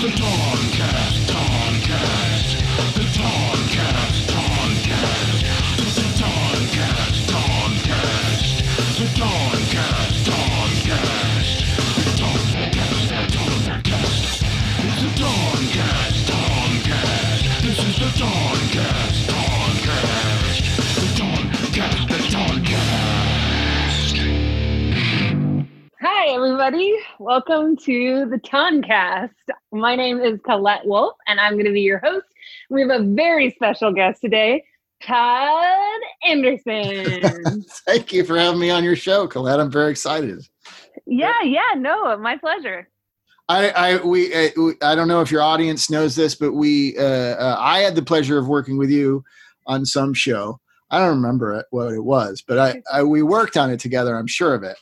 the Toncast, Toncast, everybody. Welcome to the Toncast. My name is Colette Wolf, and I'm going to be your host. We have a very special guest today, Todd Anderson. Thank you for having me on your show, Colette. I'm very excited. yeah, yeah, no, my pleasure. I, I we, uh, we I don't know if your audience knows this, but we uh, uh, I had the pleasure of working with you on some show. I don't remember it, what it was, but I, I we worked on it together. I'm sure of it.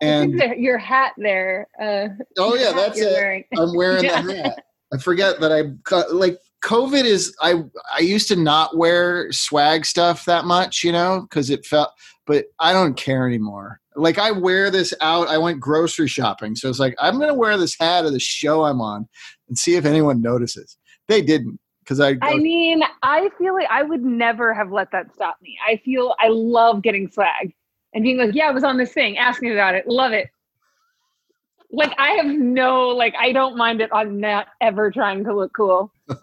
And your hat there. Uh, oh yeah, that's it. wearing. I'm wearing Yeah. the hat. I forget that I like COVID is I I used to not wear swag stuff that much, you know, because it felt but I don't care anymore. Like I wear this out. I went grocery shopping, so it's like I'm gonna wear this hat of the show I'm on and see if anyone notices. They didn't because I, I mean, I feel like I would never have let that stop me. I feel I love getting swag and being like, yeah, I was on this thing. Ask me about it. Love it. Like I have no like I don't mind it. I'm not ever trying to look cool.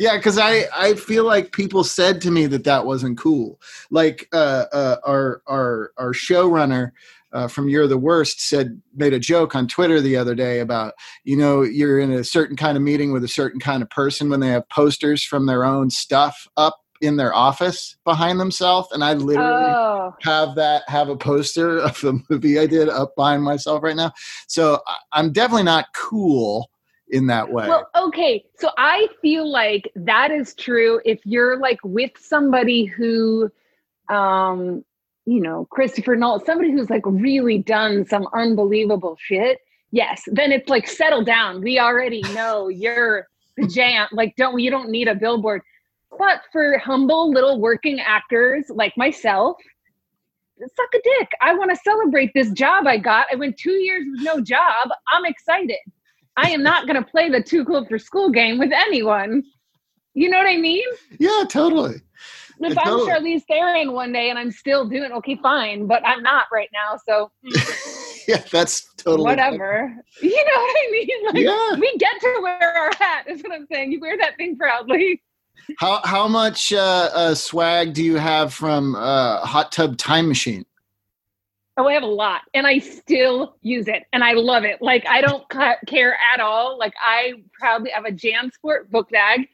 Yeah, because I I feel like people said to me that that wasn't cool. Like uh, uh, our our our showrunner uh, from You're the Worst said made a joke on Twitter the other day about you know you're in a certain kind of meeting with a certain kind of person when they have posters from their own stuff up in their office behind themselves, and I literally Oh, have that have a poster of the movie I did up behind myself right now. So I'm definitely not cool in that way. well, okay. So I feel like that is true if you're like with somebody who, um, you know, Christopher Nolan, somebody who's like really done some unbelievable shit. Yes, then it's like settle down. We already know you're the jam. Like, don't you don't need a billboard. But for humble little working actors like myself, suck a dick. I want to celebrate this job I got. I went two years with no job. I'm excited. I am not going to play the too cool for school game with anyone. You know what I mean? yeah, totally. If Yeah, I'm totally. Charlize Theron one day and I'm still doing okay, fine, but I'm not right now. So mm, yeah, that's totally whatever. You know what I mean? Like, Yeah. We get to wear our hat, is what I'm saying. You wear that thing proudly. How how much uh, uh, swag do you have from uh, Hot Tub Time Machine? Oh, I have a lot, and I still use it, and I love it. Like I don't ca- care at all. Like I proudly have a JanSport book bag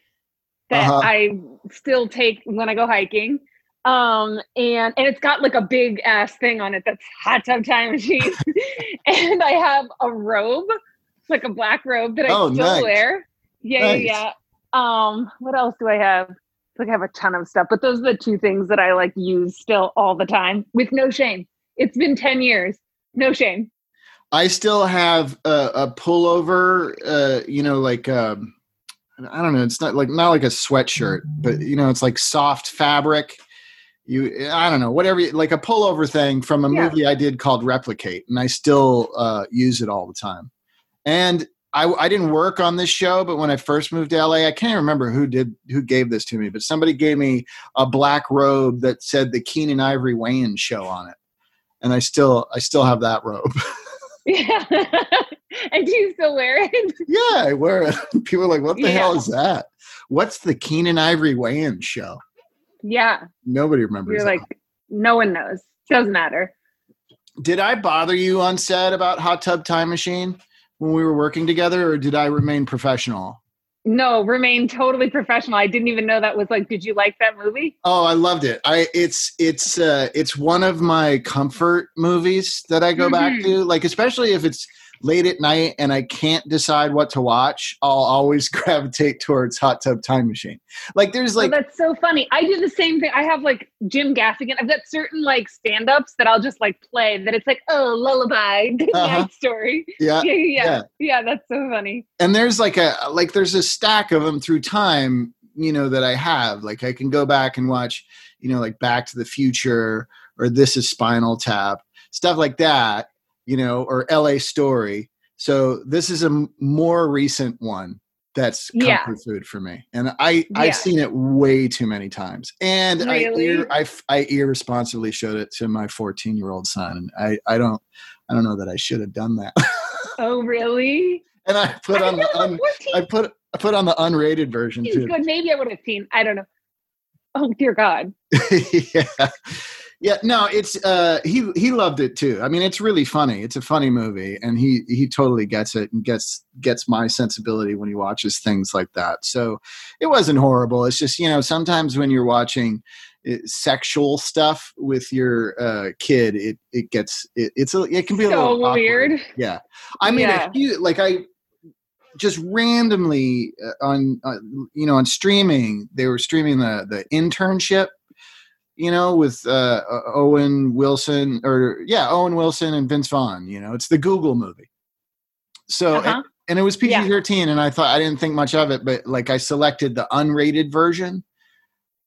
that Uh-huh. I still take when I go hiking. Um, and and it's got like a big ass thing on it that's hot tub time machine, and I have a robe, like a black robe that I Oh, still nice. wear. Yeah, Nice. yeah, yeah. Um, what else do I have? Like I have a ton of stuff, but those are the two things that I like use still all the time with no shame. It's been 10 years. No shame. I still have a, a pullover. Uh, you know, like um, I don't know. It's not like not like a sweatshirt, but you know, it's like soft fabric. You, I don't know, whatever. you- Like a pullover thing from a Yeah. movie I did called Replicate, and I still uh, use it all the time. And I, I didn't work on this show, but when I first moved to LA, I can't remember who did who gave this to me, but somebody gave me a black robe that said the Keenen Ivory Wayans show on it, and I still I still have that robe. Yeah. and do you still wear it? yeah, I wear it. People are like, "What the Yeah. hell is that? What's the Keenen Ivory Wayans show?" Yeah. Nobody remembers. You're that. like, no one knows. Doesn't matter. did I bother you on set about Hot Tub Time Machine when we were working together, or did I remain professional? No, remain totally professional. I didn't even know that was like, did you like that movie? Oh, I loved it. I it's it's uh it's one of my comfort movies that I go back Mhm. to. Like especially if it's late at night and I can't decide what to watch, I'll always gravitate towards Hot Tub Time Machine. Like there's like oh, that's so funny. I do the same thing. I have like Jim Gaffigan. I've got certain like stand ups that I'll just like play that it's like, oh, lullaby, good Uh-huh. night story. yeah, Yeah, yeah, yeah. yeah. Yeah, that's so funny. and there's like a like there's a stack of them through time you know that i have like i can go back and watch you know like back to the future or this is spinal tap stuff like that you know or la story so this is a m- more recent one that's Yeah. comfort food for me. And I Yeah. I've seen it way too many times. And I, Really? ir- I f- I irresponsibly showed it to my 14 year old son. And I I don't I don't know that I should have done that. Oh, really? and I put I on the un, I put I put on the unrated version too. good. Maybe I would have seen. I don't know. Oh dear God. yeah. Yeah, no, it's uh he he loved it too. I mean, it's really funny. It's a funny movie and he he totally gets it and gets gets my sensibility when he watches things like that. So, it wasn't horrible. It's just, you know, sometimes when you're watching uh, sexual stuff with your uh kid, it it gets it, it's a it can be a So little awkward. weird. Yeah. I mean, Yeah. you like I just randomly uh, on uh, you know on streaming they were streaming the the internship you know with uh, Owen Wilson or yeah Owen Wilson and Vince Vaughn you know it's the Google movie so Uh-huh. and, and it was PG-13 and I thought I didn't think much of it but like I selected the unrated version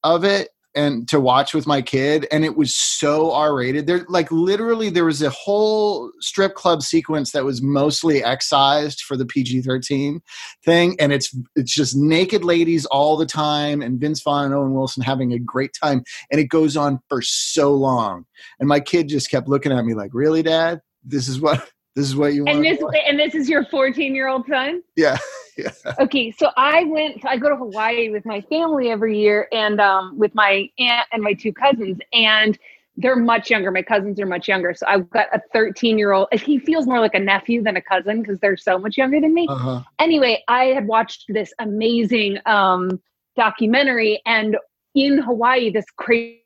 of it and to watch with my kid and it was so r-rated. There like literally there was a whole strip club sequence that was mostly excised for the pg-13 thing and it's it's just naked ladies all the time and vince vaughn and owen wilson having a great time and it goes on for so long. And my kid just kept looking at me like really dad? This is what this is what you want And this and this is your 14 year old son. yeah Okay, so I went. I go to Hawaii with my family every year, and um, with my aunt and my two cousins, and they're much younger. My cousins are much younger, so I've got a 13 year old. He feels more like a nephew than a cousin because they're so much younger than me. uh-huh anyway, I had watched this amazing um, documentary, and in Hawaii, this crazy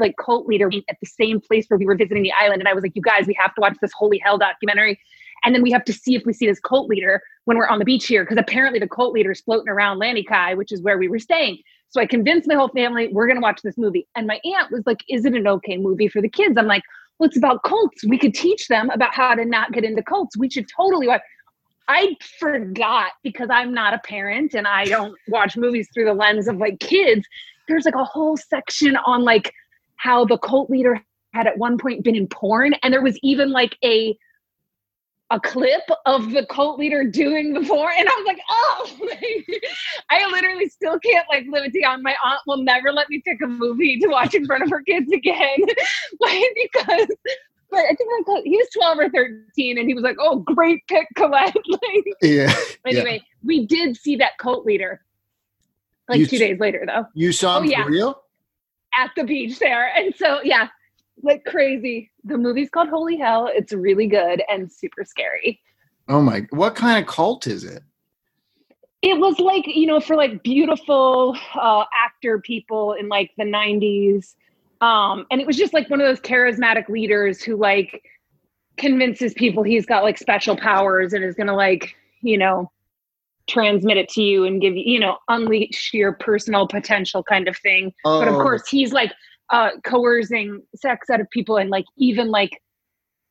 like cult leader at the same place where we were visiting the island. And I was like, you guys, we have to watch this Holy Hell documentary. And then we have to see if we see this cult leader when we're on the beach here, because apparently the cult leader is floating around Lanikai, which is where we were staying. So I convinced my whole family, we're going to watch this movie. And my aunt was like, is it an okay movie for the kids? I'm like, well, it's about cults. We could teach them about how to not get into cults. We should totally watch. I forgot because I'm not a parent and I don't watch movies through the lens of like kids. There's like a whole section on like how the cult leader had at one point been in porn, and there was even like a a clip of the cult leader doing the porn, and I was like, oh, I literally still can't like live it down. My aunt will never let me pick a movie to watch in front of her kids again, like because. But I think co- he was 12 or 13, and he was like, "Oh, great pick, Colette!" like, yeah anyway, we did see that cult leader like You two s- days later, though, you saw Oh, him yeah. for real at the beach there. And so, yeah, like crazy. The movie's called Holy Hell. It's really good and super scary. oh my what kind of cult is it It was like, you know, for like beautiful uh, actor people in like the 90s. Um, and it was just like one of those charismatic leaders who like convinces people he's got like special powers and is going to like, you know, transmit it to you and give you, you know, unleash your personal potential kind of thing. but of Oh. course he's like uh coercing sex out of people and like even like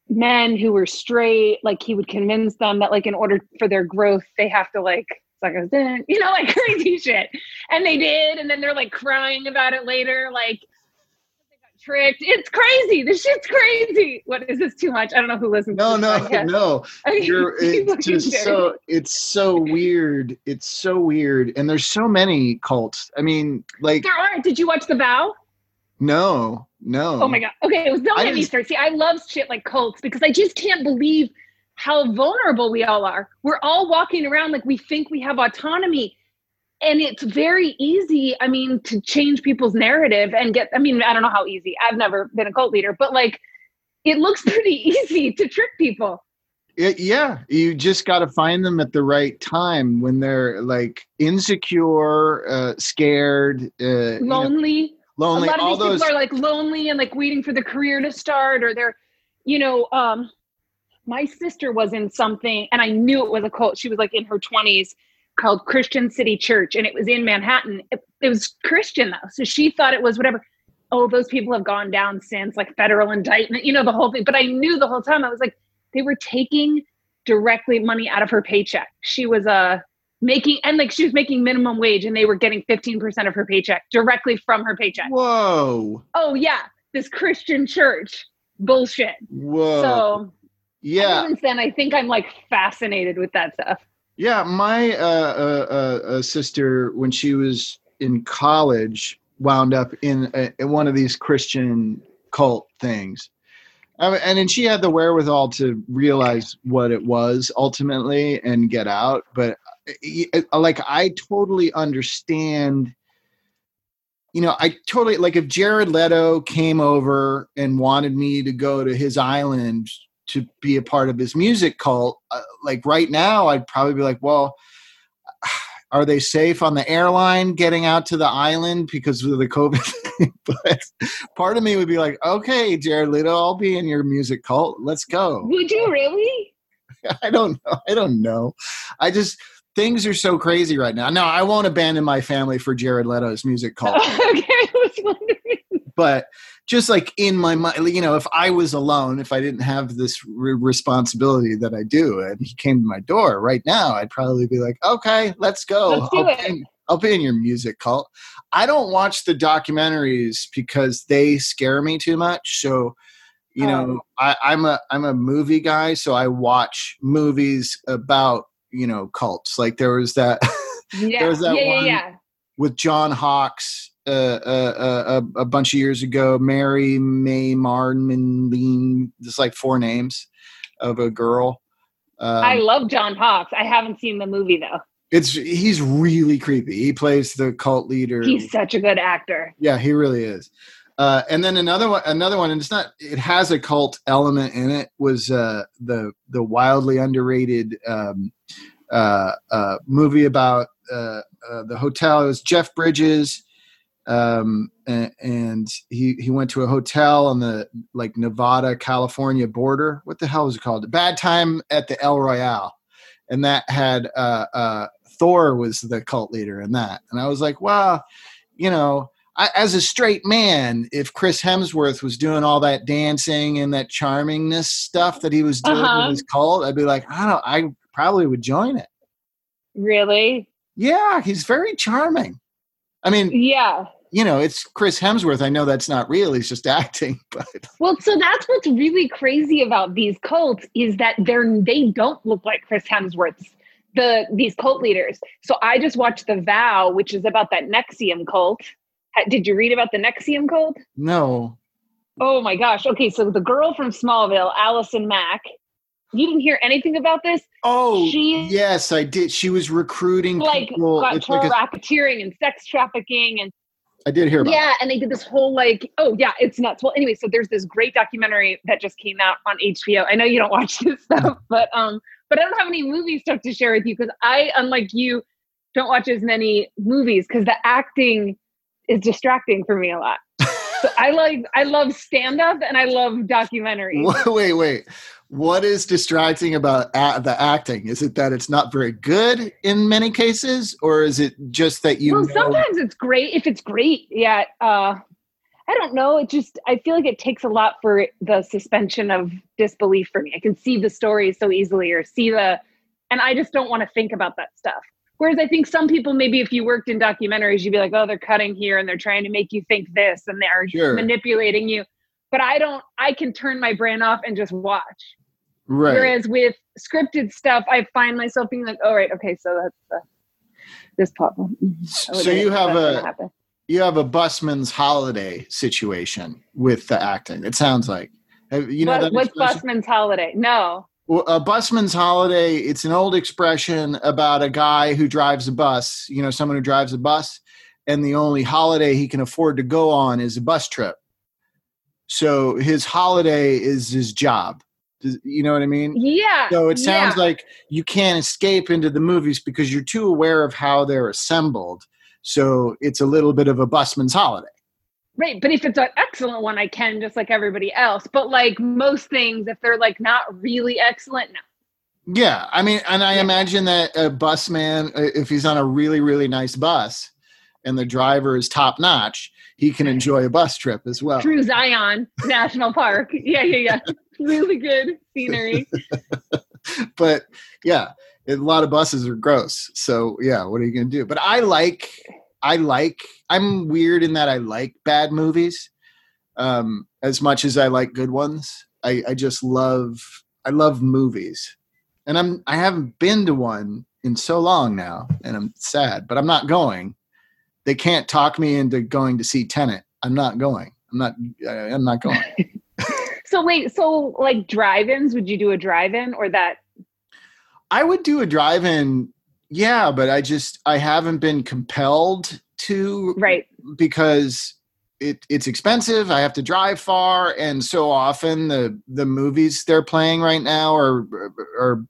men who were straight like he would convince them that like in order for their growth they have to like suck his dick you know like crazy shit and they did and then they're like crying about it later like tricked. It's crazy. This shit's crazy. What is this too much? I don't know who listens no no podcast. no. You're it's just so it's so weird. It's so weird. And there's so many cults. I mean like there are. Did you watch the vow? No no. Oh my god. Okay, it was don't get me started. See, I love shit like cults because I just can't believe how vulnerable we all are. We're all walking around like we think we have autonomy. And it's very easy, I mean, to change people's narrative and get I mean, I don't know how easy. I've never been a cult leader, but like it looks pretty easy to trick people. It- yeah you just got to find them at the right time when they're like insecure uh scared uh you know, Lonely. lonely a lot of all these those people are like lonely and like waiting for the career to start or they're you know um my sister was in something and i knew it was a cult she was like in her 20s called christian city church and it was in manhattan. It, it was christian though so she thought it was whatever. Oh those people have gone down since like federal indictment you know the whole thing. But i knew the whole time i was like they were taking directly money out of her paycheck. She was uh making and like she was making minimum wage and they were getting 15% of her paycheck directly from her paycheck. Whoa. Oh yeah, this Christian church. Bullshit. whoa. So yeah. since then, I think I'm like fascinated with that stuff. Yeah, my uh, uh, uh, uh, sister, when she was in college, wound up in, a, in one of these Christian cult things. Mean, and then she had the wherewithal to realize what it was ultimately and get out. But uh, like, I totally understand. You know, I totally like if Jared Leto came over and wanted me to go to his island to be a part of his music cult. Uh, like right now, I'd probably be like, well, are they safe on the airline getting out to the island because of the COVID? but part of me would be like, okay, Jared Leto, I'll be in your music cult. Let's go. Would you really? I don't know. I don't know. I just things are so crazy right now. No, I won't abandon my family for Jared Leto's music cult. okay, I was wondering. But just like in my mind, you know, if I was alone, if I didn't have this re- responsibility that I do, and he came to my door right now, I'd probably be like, okay, let's go. Let's do I'll, it. Be in, I'll be in your music cult. I don't watch the documentaries because they scare me too much. So, you know, oh. I, I'm a I'm a movie guy, so I watch movies about you know cults. Like there was that Yeah, There's that yeah, yeah, one- yeah. with John Hawkes uh, uh, uh, a, a bunch of years ago. Mary May Marlene, just like four names of a girl. Um, I love John Hawkes. I haven't seen the movie though. it's he's really creepy. He plays the cult leader. He's such a good actor. yeah, he really is. Uh, and then another one, another one, and it's not. It has a cult element in it. Was uh, the the wildly underrated um, uh, uh, movie about uh, uh, the hotel? It was Jeff Bridges, um, and, and he he went to a hotel on the like Nevada California border. What the hell was it called? Bad Time at the El Royale, and that had uh, uh, Thor was the cult leader in that. And I was like, wow, you know. I, as a straight man, if Chris Hemsworth was doing all that dancing and that charmingness stuff that he was doing Uh-huh. in his cult, I'd be like, I don't. I probably would join it. Really? Yeah, he's very charming. I mean, Yeah. you know, it's Chris Hemsworth. I know that's not real. He's just acting, but Well, so that's what's really crazy about these cults is that they're they don't look like Chris Hemsworth's the these cult leaders. So I just watched The Vow, which is about that NXIVM cult. Did you read about the NXIVM cult? no. Oh my gosh. Okay, so the girl from Smallville, Allison Mack. You didn't hear anything about this? Oh, She- yes, I did. She was recruiting Like people. got It's like a, racketeering and sex trafficking and I did hear about. yeah and they did this whole like oh yeah it's nuts well anyway so there's this great documentary that just came out on hbo i know you don't watch this stuff but um but i don't have any movie stuff to share with you because i unlike you don't watch as many movies because the acting is distracting for me a lot so i like i love stand-up and i love documentaries Wait, wait, wait. What is distracting about a- the acting? Is it that it's not very good in many cases, or is it just that you? well know- sometimes it's great if it's great yeah uh i don't know it just i feel like it takes a lot for the suspension of disbelief for me i can see the story so easily or see the and i just don't want to think about that stuff whereas i think some people maybe if you worked in documentaries you'd be like oh they're cutting here and they're trying to make you think this and they're Sure. manipulating you but i don't i can turn my brain off and just watch right. Whereas with scripted stuff, I find myself being like, "Oh, right, okay, so that's the this problem." Mhm. Oh, so you have a you have a busman's holiday situation with the acting. It sounds like. You know What- what's? Busman's holiday? No. A busman's holiday, it's an old expression about a guy who drives a bus, you know, someone who drives a bus, and the only holiday he can afford to go on is a bus trip. So his holiday is his job. You know what I mean? Yeah. So it sounds yeah. like you can't escape into the movies because you're too aware of how they're assembled. So it's a little bit of a busman's holiday. right. But if it's an excellent one, I can just like everybody else. But like most things, if they're like not really excellent, no. Yeah, I mean, and I Yeah. imagine that a busman, if he's on a really, really nice bus, and the driver is top notch, he can enjoy a bus trip as well. True Zion National Park. Yeah, yeah, yeah. really good scenery. But yeah, a lot of buses are gross. So yeah, what are you gonna do? But I like, I like. I'm weird in that I like bad movies, um, as much as I like good ones. I, I just love, I love movies. and I'm I haven't been to one in so long now, and I'm sad, but I'm not going. They can't talk me into going to see Tenet. I'm not going. I'm not. I'm not going. So wait, so like drive-ins, would you do a drive-in or that? I would do a drive-in, yeah, but I just I haven't been compelled to Right. because it it's expensive. I have to drive far, and so often the the movies they're playing right now are are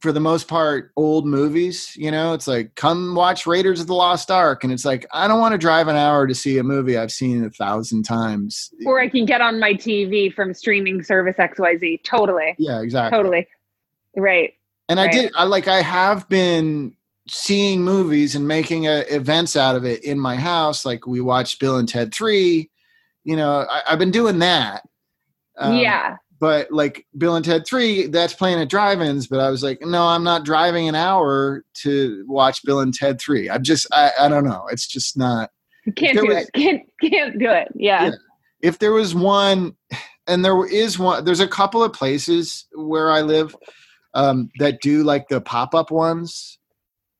for the most part old movies. You know, it's like come watch Raiders of the Lost Ark, and it's like I don't want to drive an hour to see a movie I've seen a thousand times. Or I can get on my TV from streaming service XYZ. Totally. yeah, exactly. Totally. Right. and i did i like i have been seeing movies and making uh events out of it in my house like we watched bill and ted 3 you know I, i've been doing that Um, yeah. But like bill and ted 3 that's playing at drive-ins but i was like no i'm not driving an hour to watch bill and ted 3 i'm just i, I don't know it's just not Can't do was- it. Can't can't do it. Yeah. Yeah. if there was one and there is one there's a couple of places where i live um, that do like the pop-up ones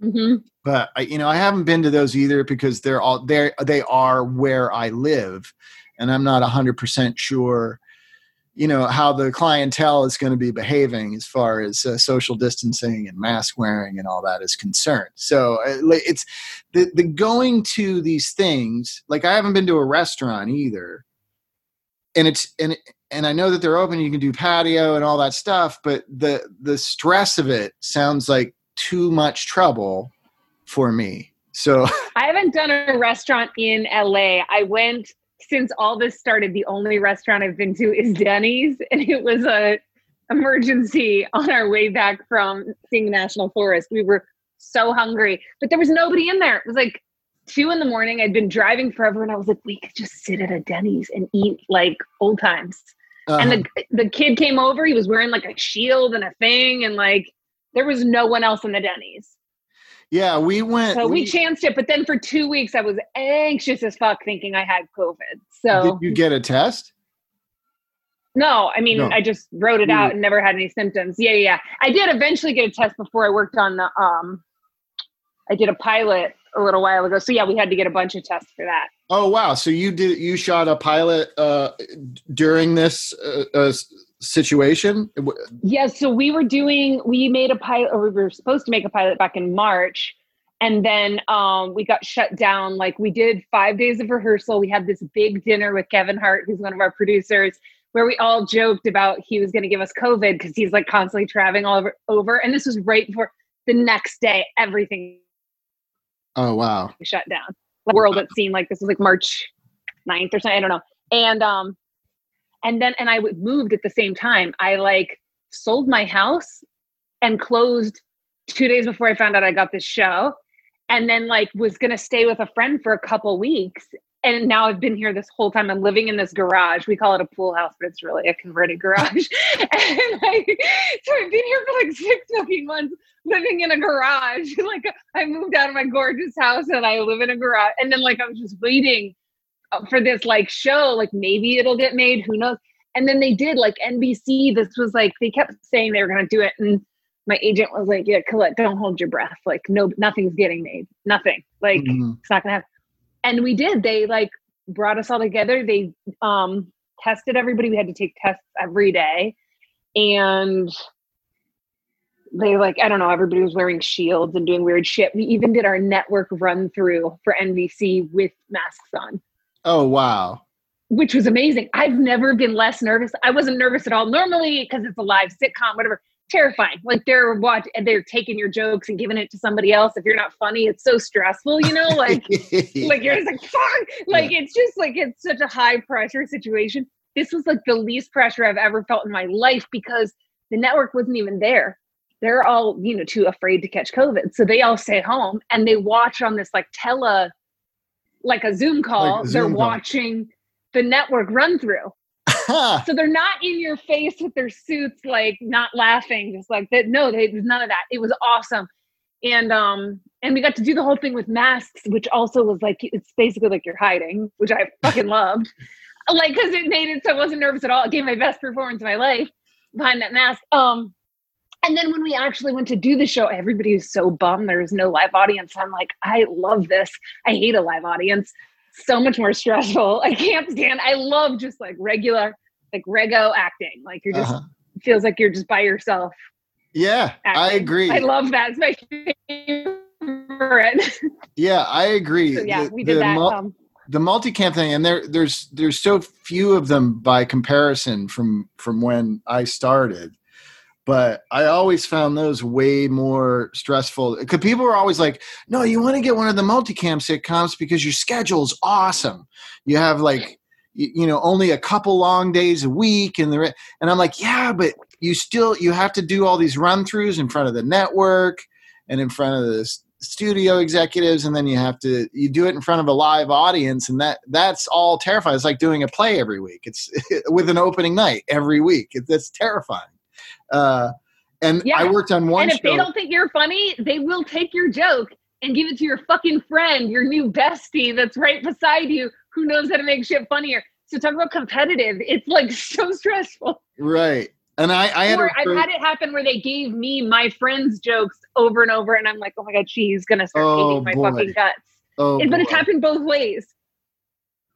hmm but I, you know, I haven't been to those either because they're all they they are where I live, and I'm not hundred percent sure, you know, how the clientele is going to be behaving as far as uh, social distancing and mask wearing and all that is concerned. So uh, it's the the going to these things. Like I haven't been to a restaurant either, and it's and and I know that they're open. You can do patio and all that stuff, but the the stress of it sounds like too much trouble for me. So I haven't done a restaurant in LA. I went since all this started. The only restaurant I've been to is Denny's, and it was a emergency on our way back from seeing the National Forest. We were so hungry, but there was nobody in there. It was like two in the morning. I'd been driving forever, and I was like, we could just sit at a Denny's and eat like old times. uh, And the the kid came over. He was wearing like a shield and a thing, and like there was no one else in the Denny's. Yeah, we went. So we chanced it, but then for two weeks I was anxious as fuck, thinking I had COVID. So did you get a test? no, I mean No. I just wrote it out and never had any symptoms. Yeah, yeah, yeah. I did eventually get a test before I worked on the um. I did a pilot a little while ago, so yeah, we had to get a bunch of tests for that. Oh wow! So you did you shot a pilot uh, during this uh, uh, situation? W- Yeah, so we were doing we made a pilot or we were supposed to make a pilot back in March and then um we got shut down like we did 5 days of rehearsal. We had this big dinner with Kevin Hart who's one of our producers where we all joked about he was going to give us covid cuz he's like constantly traveling all over, over and this was right before the next day everything Oh wow! shut down. The world it seemed like this was like March 9th or something. I don't know. And um and then and I moved at the same time. I like sold my house and closed two days before I found out I got this show. And then like was gonna stay with a friend for a couple weeks. And now I've been here this whole time. I'm living in this garage. We call it a pool house, but it's really a converted garage. and like, so I've been here for like six fucking months living in a garage. like I moved out of my gorgeous house and I live in a garage. And then like I was just waiting for this like show, like maybe it'll get made, who knows. And then they did like NBC. This was like they kept saying they were gonna do it, and my agent was like, "Yeah, Colette, don't hold your breath. Like no, nothing's getting made. Nothing. Like Mhm. it's not gonna happen." And we did. They like brought us all together. They um tested everybody. We had to take tests every day, and they like I don't know. Everybody was wearing shields and doing weird shit. We even did our network run through for NBC with masks on Oh wow! which was amazing. I've never been less nervous. I wasn't nervous at all. Normally, because it's a live sitcom, whatever, terrifying. Like they're watching, they're taking your jokes and giving it to somebody else. If you're not funny, it's so stressful, you know. Like, like you're just like fuck. Like it's just like it's such a high pressure situation. This was like the least pressure I've ever felt in my life because the network wasn't even there. They're all, you know, too afraid to catch COVID. So they all stay home and they watch on this like tele, like a Zoom call. Like a they're call. watching the network run through. So they're not in your face with their suits, like not laughing, just like that. No, they, there's none of that. It was awesome. And um, and we got to do the whole thing with masks, which also was like it's basically like you're hiding, which I fucking loved. Like, because it made it so I wasn't nervous at all. It gave my best performance of my life behind that mask. Um, And then when we actually went to do the show, everybody was so bummed there was no live audience. I'm like, I love this. I hate a live audience. So much more stressful. I can't stand. I love just like regular, like rego acting. Like you're just Uh-huh. feels like you're just by yourself. Yeah, I agree. I love that. It's my favorite. yeah, I agree. so yeah, The- we did the that. mul- um, the multicam thing and there there's there's so few of them by comparison from from when I started. But I always found those way more stressful. Because people were always like, "No, you want to get one of the multicam sitcoms because your schedule's awesome. You have like, you, know, only a couple long days a week, and the re-" and I'm like, yeah, but you still you have to do all these run throughs in front of the network and in front of the studio executives and then you have to you do it in front of a live audience and that that's all terrifying. It's like doing a play every week. It's with an opening night every week. It, that's terrifying uh and Yeah. i worked on one and if show they don't think you're funny, they will take your joke and give it to your fucking friend, your new bestie that's right beside you, who knows how to make shit funnier. So talk about competitive. It's like so stressful. right and i i had I've had it happen where they gave me my friend's jokes over and over, and I'm like, oh my god, she's gonna start Oh, my boy. fucking guts. oh It- but it's happened both ways.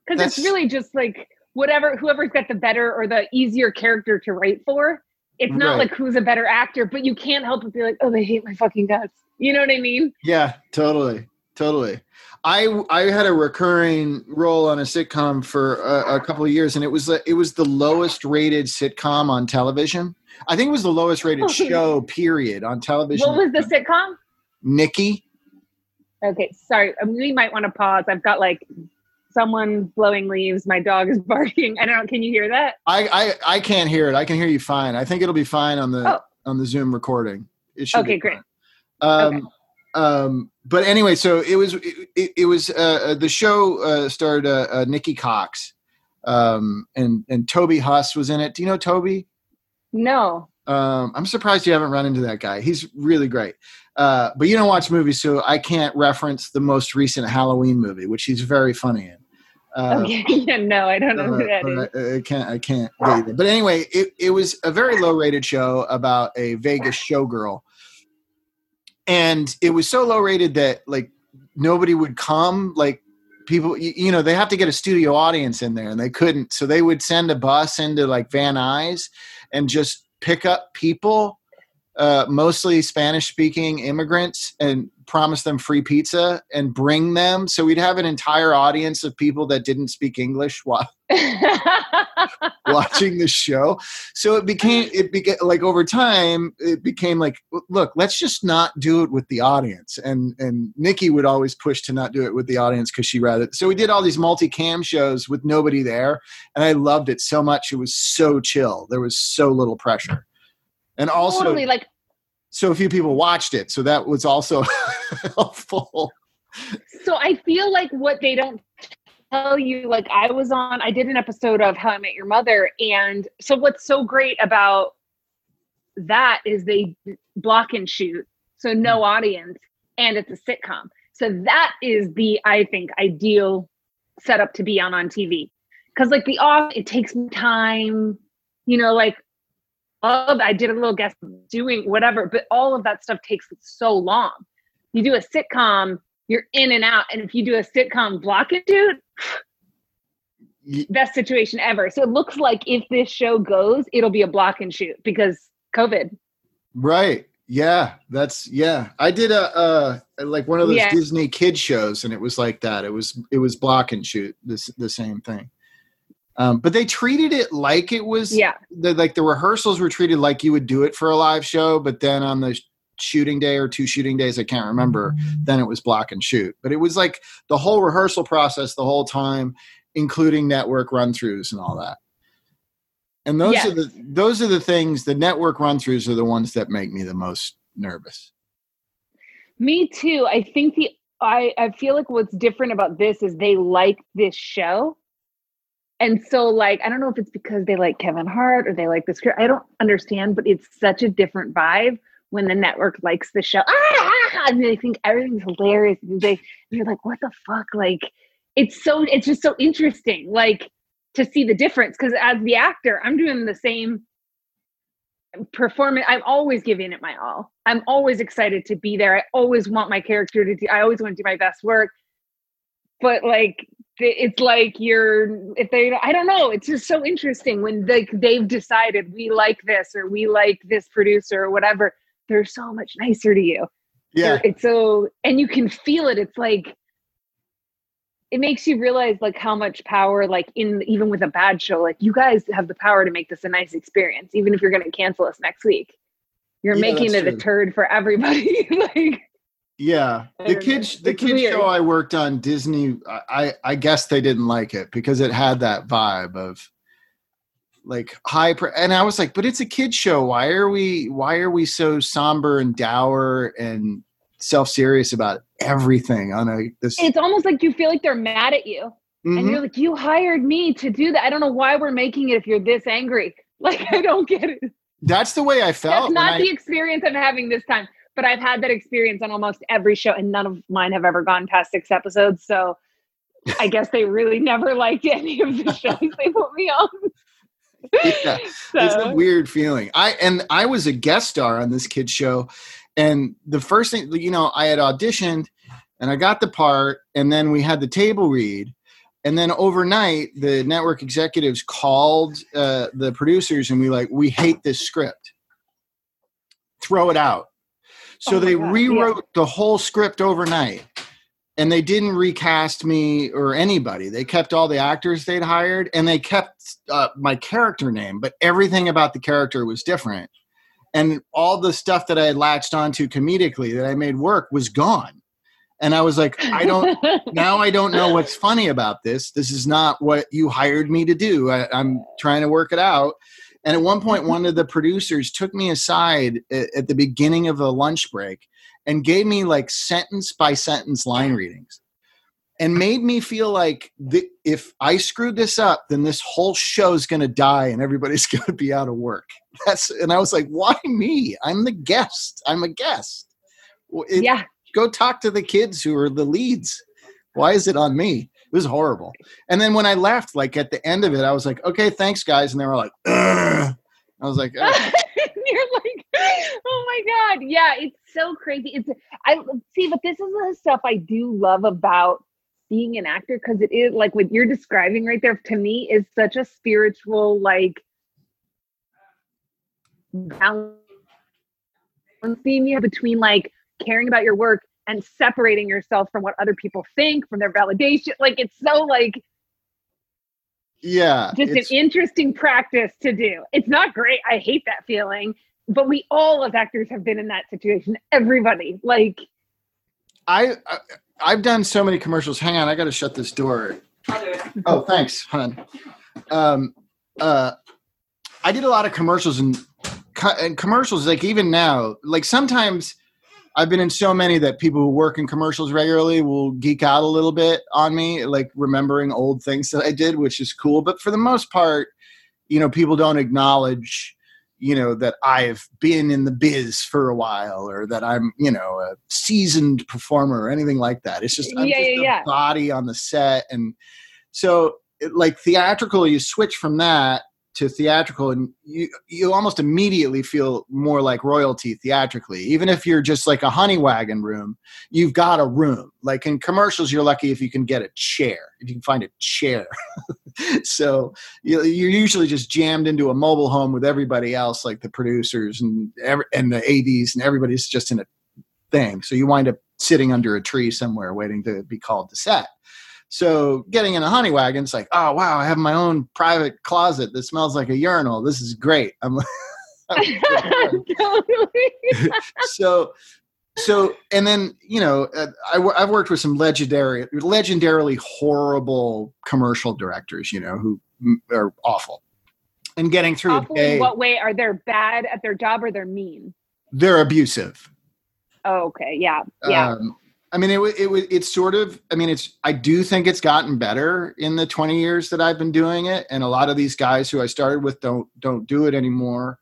Because it's really just like whatever whoever's got the better or the easier character to write for. It's not Right. like who's a better actor, but you can't help but be like, oh, they hate my fucking guts. You know what I mean? Yeah, totally, totally. I I had a recurring role on a sitcom for a, a couple of years, and it was the- it was the lowest rated sitcom on television. I think it was the lowest rated oh. show period on television. What was the sitcom? Nikki? Okay, sorry. We might want to pause. I've got like someone blowing leaves. My dog is barking. I don't know. Can you hear that? I, I I can't hear it. I can hear you fine. I think it'll be fine on the Oh. on the Zoom recording. It should Okay, great. Um, Okay. um, but anyway, so it was it, it, it was uh, uh, the show uh, starred uh, uh, Nikki Cox, um, and and Toby Huss was in it. Do you know Toby? No. Um, I'm surprised you haven't run into that guy. He's really great. Uh, but you don't watch movies, so I can't reference the most recent Halloween movie, which he's very funny in. Uh, Okay. yeah, no, I don't know who that is. uh, I, I can't. I can't. It. But anyway, it, it was a very low rated show about a Vegas showgirl, and it was so low rated that like nobody would come. Like people, you, you know, they have to get a studio audience in there, and they couldn't. So they would send a bus into like Van Nuys and just pick up people, uh, mostly Spanish speaking immigrants, and promise them free pizza and bring them. So we'd have an entire audience of people that didn't speak English while watching the show. So it became it became like over time it became like look, let's just not do it with the audience. And and Nikki would always push to not do it with the audience because she rather. So we did all these multi-cam shows with nobody there, and I loved it so much. It was so chill. There was so little pressure. And also totally like so a few people watched it. So that was also helpful. so I feel like what they don't tell you, like I was on, I did an episode of How I Met Your Mother. And so what's so great about that is they block and shoot. So no mm-hmm. audience and it's a sitcom. So that is the, I think, ideal setup to be on on TV. Cause like the off, it takes time, you know, like of, I did a little guest doing whatever, but all of that stuff takes so long. You do a sitcom, you're in and out. And if you do a sitcom block and shoot, Y- best situation ever. So it looks like if this show goes, it'll be a block and shoot because COVID. Right. Yeah, that's yeah. I did a uh like one of those Yeah. Disney kid shows and it was like that. It was it was block and shoot this the same thing. Um but they treated it like it was Yeah. the like the rehearsals were treated like you would do it for a live show, but then on the shooting day or two shooting days, I can't remember, then it was block and shoot. But it was like the whole rehearsal process the whole time, including network run throughs and all that. And those Yes. are the those are the things. The network run throughs are the ones that make me the most nervous. Me too. I think the I I feel like what's different about this is they like this show. And so like I don't know if it's because they like Kevin Hart or they like this I don't understand, but it's such a different vibe when the network likes the show. Ah, and they think everything's hilarious. And they you're like, what the fuck? Like it's so it's just so interesting. Like to see the difference because as the actor i'm doing the same performance. i'm always giving it my all i'm always excited to be there i always want my character to do i always want to do my best work but like it's like you're if they i don't know it's just so interesting when like they've decided we like this or we like this producer or whatever they're so much nicer to you Yeah. They're- it's so and you can feel it it's like it makes you realize like how much power like in even with a bad show like you guys have the power to make this a nice experience even if you're going to cancel us next week you're Yeah, making it a true. turd for everybody like Yeah, the kids, the kids weird. show I worked on Disney. I, I guess they didn't like it because it had that vibe of like high. Pre- and I was like, but it's a kid show. Why are we? Why are we so somber and dour and self serious about everything on a this? it's almost like you feel like they're mad at you and Mhm. you're like you hired me to do that i don't know why we're making it if you're this angry like i don't get it That's the way I felt. that's not I- the experience i'm having this time but i've had that experience on almost every show and none of mine have ever gone past six episodes so i guess they really never liked any of the shows they put me on Yeah. it's a weird feeling. I and I was a guest star on this kid show, and the first thing you know, I had auditioned, and I got the part, and then we had the table read, and then overnight the network executives called uh, the producers, and we like, we hate this script, throw it out. So Oh they God, yeah. rewrote the whole script overnight. And they didn't recast me or anybody. They kept all the actors they'd hired, and they kept uh, my character name, but everything about the character was different. And all the stuff that I had latched onto comedically that I made work was gone. And I was like, I don't, now I don't know what's funny about this. This is not what you hired me to do. I, I'm trying to work it out. And at one point, mm-hmm. one of the producers took me aside at, at the beginning of a lunch break and gave me like sentence by sentence line readings and made me feel like the, if I screwed this up, then this whole show's going to die and everybody's going to be out of work. That's and I was like, why me? I'm the guest. I'm a guest. It- yeah go talk to the kids who are the leads. Why is it on me? It was horrible. And then when I left, like at the end of it, I was like, okay, thanks, guys. And they were like, Ugh. I was like, "Ugh." you're like oh my god yeah it's so crazy it's i see but this is the stuff i do love about being an actor because it is like what you're describing right there to me is such a spiritual like balance between like caring about your work and separating yourself from what other people think from their validation like it's so like yeah. just an interesting practice to do. It's not great. I hate that feeling, but we all as actors have been in that situation. Everybody, like, I, I I've done so many commercials. Hang on, I got to shut this door. Oh, thanks, hon. Um, uh, I did a lot of commercials and, co- and commercials. Like even now, like sometimes I've been in so many that people who work in commercials regularly will geek out a little bit on me, like remembering old things that I did, which is cool. But for the most part, you know, people don't acknowledge, you know, that I've been in the biz for a while or that I'm, you know, a seasoned performer or anything like that. It's just, I'm Yeah, just yeah, a yeah. body on the set. And so, it- like theatrical, you switch from that to theatrical and you you almost immediately feel more like royalty theatrically. Even if you're just like a honey wagon room you've got a room. Like in commercials you're lucky if you can get a chair if you can find a chair. So you- you're usually just jammed into a mobile home with everybody else like the producers and and the ads and everybody's just in a thing. So you wind up sitting under a tree somewhere waiting to be called to set so getting in a honey wagon, it's like, oh wow, I have my own private closet that smells like a urinal. This is great. I'm totally. so so and then you know uh, I, I've worked with some legendary legendarily horrible commercial directors you know who are awful and getting through Awful day in what way are they bad at their job or they're mean? they're abusive Oh, okay. Yeah. Yeah. Um, I mean, it wa- it wa- it's sort of. I mean, it's. I do think it's gotten better in the twenty years that I've been doing it, and a lot of these guys who I started with don't don't do it anymore.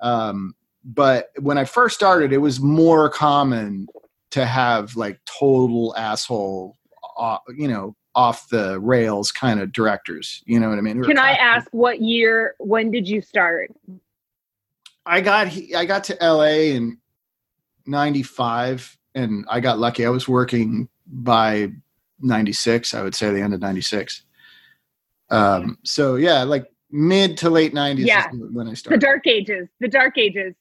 Um, but when I first started, it was more common to have like total asshole, uh, you know, off the rails kind of directors. You know what I mean? Can I ask what year, when did you start? I got I got to LA in 95 and I got lucky. I was working by 96, I would say the end of 96. Um so yeah, like mid to late 90s Yeah. when I started. The dark ages. The dark ages.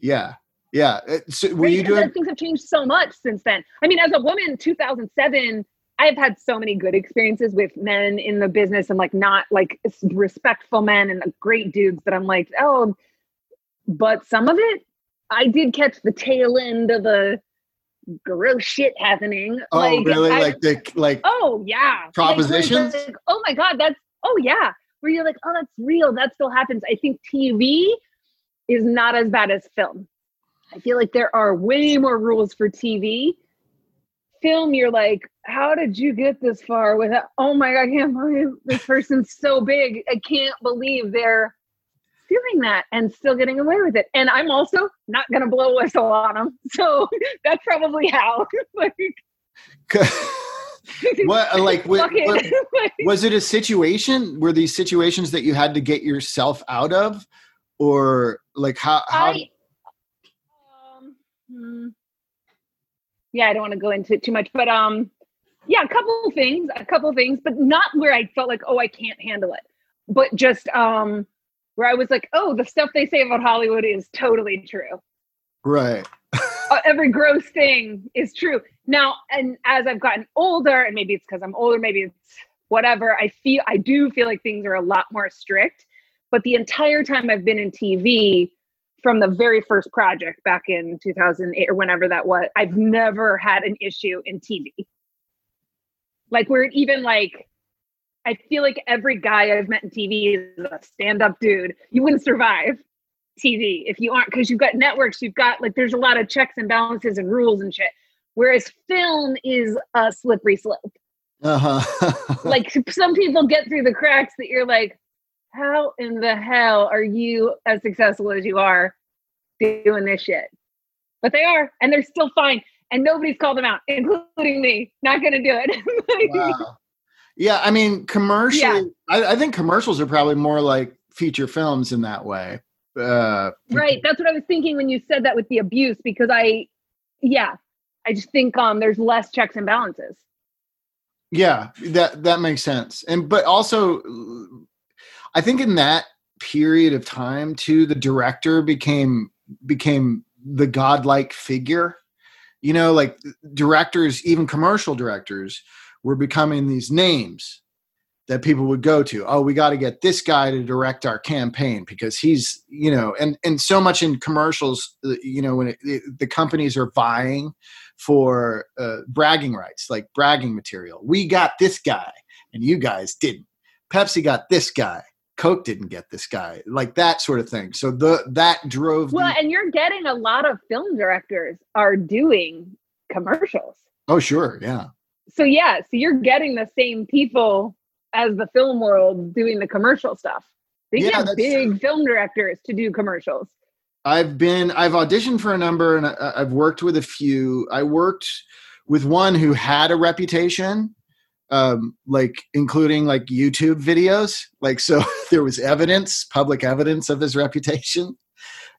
yeah. Yeah. Uh, So were Right? you doing things have changed so much since then. I mean, as a woman, 2007, I've had so many good experiences with men in the business and like not like respectful men and great dudes that I'm like, oh, but some of it, I did catch the tail end of the gross shit happening. Oh, like, really? I- like the like oh yeah, Like, Propositions? like, oh my god, that's oh yeah, where you're like, oh, that's real. That still happens. I think TV is not as bad as film. I feel like there are way more rules for TV. Film, you're like, how did you get this far without? Oh my god, I can't believe this person's so big. I can't believe they're doing that and still getting away with it. And I'm also not gonna blow a whistle on them. So that's probably how. like, what uh, like what, what- was it a situation were these situations that you had to get yourself out of or like how how I, um, hmm. yeah, I don't want to go into it too much, but um, yeah, a couple of things, a couple of things, but not where I felt like, oh, I can't handle it, but just um, where I was like, oh, the stuff they say about Hollywood is totally true. right Uh, every gross thing is true now. And as I've gotten older, and maybe it's because I'm older, maybe it's whatever. I feel I do feel like things are a lot more strict. But the entire time I've been in TV, from the very first project back in 2008 or whenever that was, I've never had an issue in TV. Like where it even like, I feel like every guy I've met in TV is a stand-up dude. You wouldn't survive TV if you aren't because you've got networks, you've got like there's a lot of checks and balances and rules and shit. Whereas film is a slippery slope. uh-huh Like some people get through the cracks that you're like, how in the hell are you as successful as you are doing this shit? But they are, and they're still fine. And nobody's called them out, including me. Not gonna do it. Like, wow. Yeah i mean commercially Yeah. I, I think commercials are probably more like feature films in that way uh right that's what i was thinking when you said that with the abuse because i yeah i just think um there's less checks and balances yeah that that makes sense and but also i think in that period of time too the director became became the godlike figure you know like directors even commercial directors were becoming these names that people would go to. Oh we got to get this guy to direct our campaign because he's you know and and so much in commercials uh, you know when it, it, the companies are vying for uh, bragging rights like bragging material. We got this guy and you guys didn't. Pepsi got this guy. Coke didn't get this guy. Like that sort of thing. So the that drove well the, and you're getting a lot of film directors are doing commercials. Oh sure. Yeah so yeah so you're getting the same people as the film world doing the commercial stuff they Yeah, get big film directors to do commercials I've been I've auditioned for a number and I, I've worked with a few. I worked with one who had a reputation, um, like including like YouTube videos. Like so, there was evidence, public evidence of his reputation,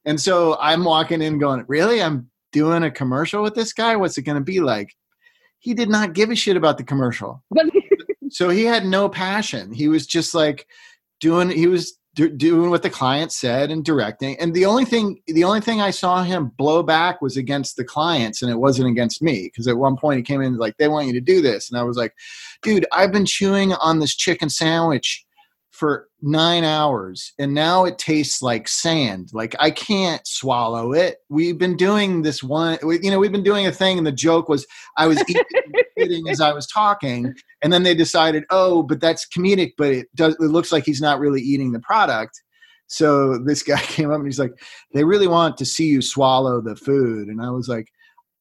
and so I'm walking in going, "Really? I'm doing a commercial with this guy? What's it going to be like?" He did not give a shit about the commercial. So he had no passion. He was just like doing he was do, doing what the client said and directing. And the only thing the only thing i saw him blow back was against the clients and it wasn't against me because at one point he came in like they want you to do this. And i was like dude i've been chewing on this chicken sandwich for nine hours and now it tastes like sand. Like i can't swallow it. We've been doing this one you know we've been doing a thing and the joke was i was eating and as i was talking and then they decided oh but that's comedic but it does it looks like he's not really eating the product. So this guy came up and he's like they really want to see you swallow the food. And i was like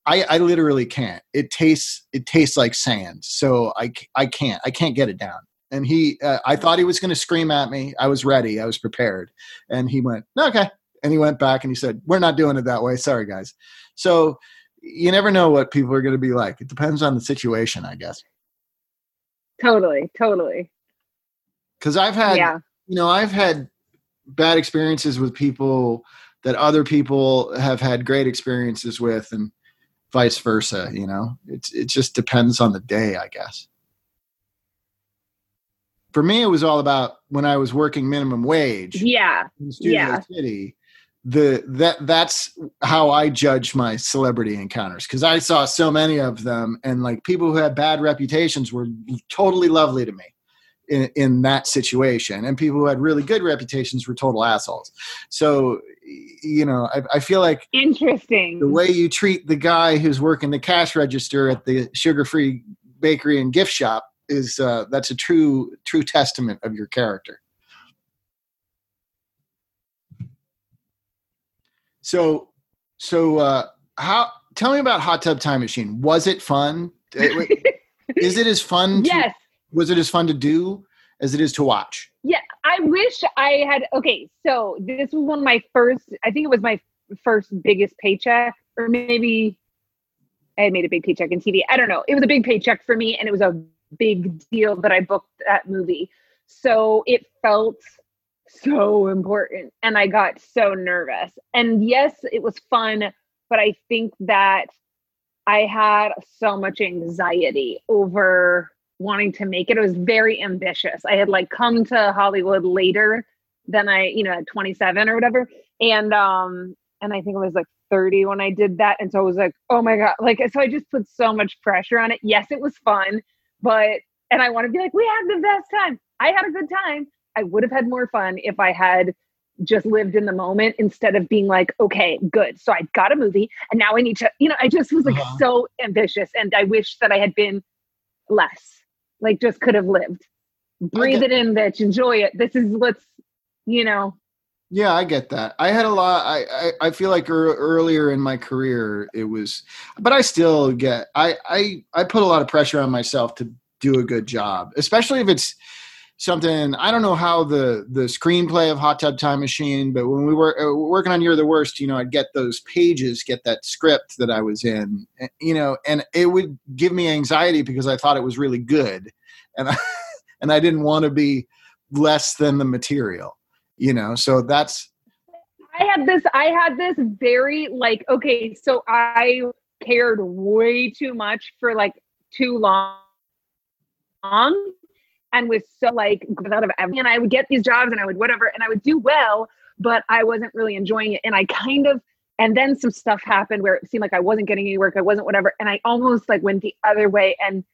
i i literally can't. It tastes it tastes like sand. So I, I can't i can't get it down and he uh, i thought he was going to scream at me. I was ready. I was prepared. And he went okay. And he went back and he said we're not doing it that way. Sorry guys. So you never know what people are going to be like. It depends on the situation i guess. Totally totally. Because I've had, yeah. you know, I've had bad experiences with people that other people have had great experiences with and vice versa you know? It's it just depends on the day i guess for me it was all about when i was working minimum wage Yeah. in Studio Yeah. City, the that that's how I judge my celebrity encounters because I saw so many of them, and like people who had bad reputations were totally lovely to me in in that situation, and people who had really good reputations were total assholes. So you know, I, I feel like Interesting. the way you treat the guy who's working the cash register at the sugar-free bakery and gift shop is uh, that's a true true testament of your character. So, so uh, how? Tell me about Hot Tub Time Machine. Was it fun? is it as fun? To, yes. Was it as fun to do as it is to watch? Yeah, I wish I had. Okay, so this was one of my first. I think it was my first biggest paycheck, or maybe I had made a big paycheck in TV. I don't know. It was a big paycheck for me, and it was a big deal that I booked that movie. So it felt so important, and I got so nervous. And yes, it was fun, but I think that I had so much anxiety over wanting to make it. It was very ambitious. I had like come to Hollywood later than I, you know, at 27 or whatever. And um, and I think it was like 30 when I did that. And so I was like, oh my God. Like so I just put so much pressure on it. Yes, it was fun, but and I want to be like, we had the best time. I had a good time. I would have had more fun if I had just lived in the moment instead of being like, okay, good. So I got a movie and now I need to, you know, I just was like Uh-huh. so ambitious and I wish that I had been less, like just could have lived. Breathe get- it in, bitch. Enjoy it. This is let's, you know, Yeah, I get that. I had a lot. I I, I feel like ear earlier in my career it was, but I still get. I I I put a lot of pressure on myself to do a good job, especially if it's something. I don't know how the the screenplay of Hot Tub Time Machine, but when we were uh, working on You're the Worst, you know, I'd get those pages, get that script that I was in, eh, you know, and it would give me anxiety because I thought it was really good, and I and I didn't want to be less than the material you know so that's I had this, I had this very like, okay, so I cared way too much for like too long long, and was so like out of everything. And I would get these jobs and I would whatever and I would do well, but I wasn't really enjoying it. And I kind of and then some stuff happened where it seemed like I wasn't getting any work, I wasn't whatever. And I almost like went the other way and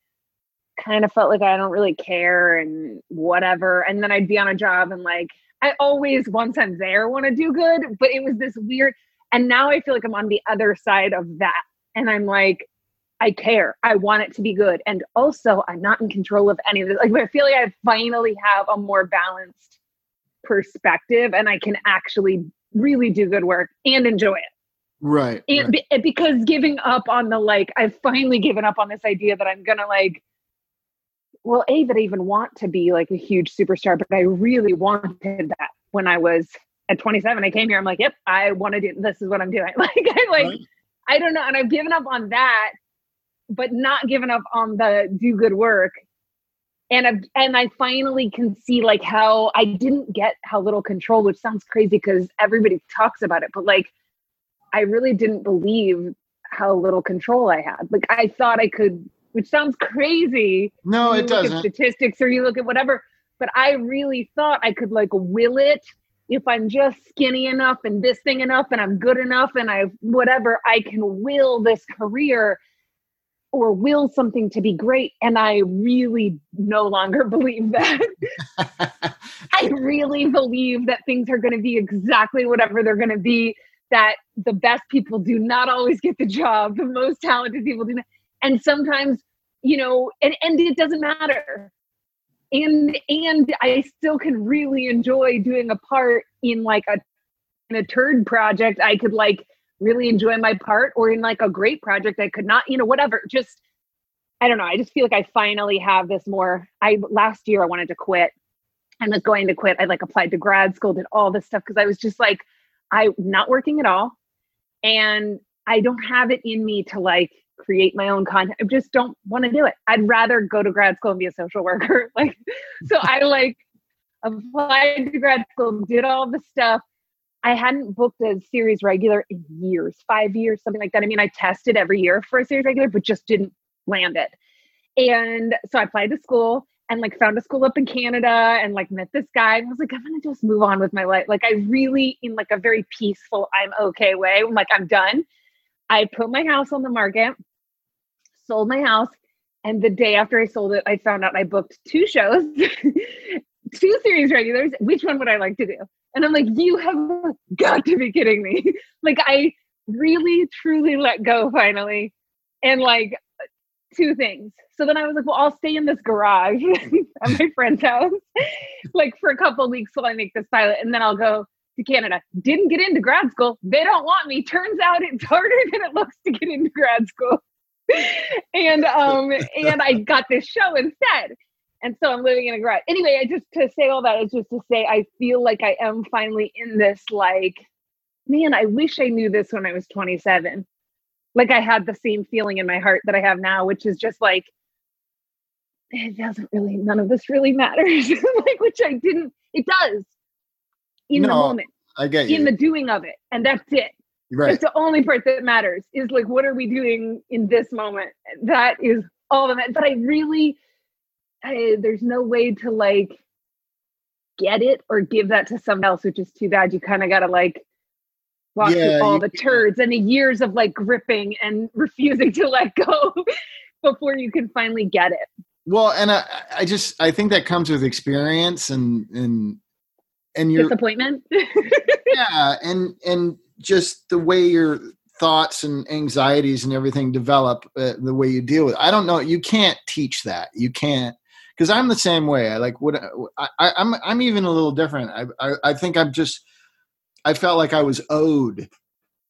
kind of felt like I don't really care and whatever. And then I'd be on a job and like I always once I'm there want to do good, but it was this weird and now I feel like I'm on the other side of that. And I'm like, I care. I want it to be good. And also I'm not in control of any of this. Like I feel like I finally have a more balanced perspective and I can actually really do good work and enjoy it. right, And right. be- because giving up on the like, I've finally given up on this idea that I'm gonna like, well, a that I even want to be like a huge superstar, but I really wanted that when I was at 27. I came here. I'm like, yep, I want to do. This is what I'm doing. Like, I like, Right. I don't know, and I've given up on that, but not given up on the do good work. And I've, and I finally can see like how I didn't get how little control, which sounds crazy because everybody talks about it, but like I really didn't believe how little control I had. Like I thought I could, which sounds crazy. no it doesn't statistics or you look at whatever, but I really thought I could like will it if I'm just skinny enough and this thing enough and I'm good enough and I whatever, I can will this career or will something to be great. And I really no longer believe that. I really believe that things are going to be exactly whatever they're going to be. That the best people do not always get the job. The most talented people do not. And sometimes, you know, and, and it doesn't matter. And and I still can really enjoy doing a part in like a in a turd project. I could like really enjoy my part, or in like a great project, I could not, you know, whatever. Just I don't know. I just feel like I finally have this more. I last year I wanted to quit and was going to quit. I like applied to grad school, did all this stuff because I was just like, I'm not working at all. And I don't have it in me to like create my own content. I just don't want to do it. I'd rather go to grad school and be a social worker. like, so I like, applied to grad school, did all the stuff. I hadn't booked a series regular in years, five years, something like that. I mean, I tested every year for a series regular, but just didn't land it. And so I applied to school and like found a school up in Canada and like met this guy and was like, I'm gonna just move on with my life. Like I really, in like a very peaceful, I'm okay way. I'm like, I'm done. I put my house on the market, sold my house, and the day after I sold it, I found out I booked two shows, two series regulars. Which one would I like to do? And I'm like, you have got to be kidding me. like I really truly let go finally. And like two things. So then I was like, well, I'll stay in this garage at my friend's house, like for a couple weeks while I make this pilot, and then I'll go to Canada. Didn't get into grad school. They don't want me. Turns out it's harder than it looks to get into grad school. And um and I got this show instead. And so I'm living in a garage. Anyway, I just to say all that is just to say I feel like I am finally in this like, man, I wish I knew this when I was 27 like I had the same feeling in my heart that I have now, which is just like, it doesn't really, none of this really matters. like, which I didn't, it does in No, the moment, I get you. in the doing of it. And that's it. Right. It's the only part that matters is like, what are we doing in this moment? That is all that. But I really, I, there's no way to like get it or give that to someone else, which is too bad. You kind of got to like, walk Yeah, through all the turds and the years of like gripping and refusing to let go before you can finally get it. Well, and I, I just I think that comes with experience and and and your Disappointment. yeah and and just the way your thoughts and anxieties and everything develop uh, the way you deal with it. i don't know you can't teach that. You can't because i'm the same way. I like what I, I i'm i'm even a little different. I, I i think i'm just i felt like i was owed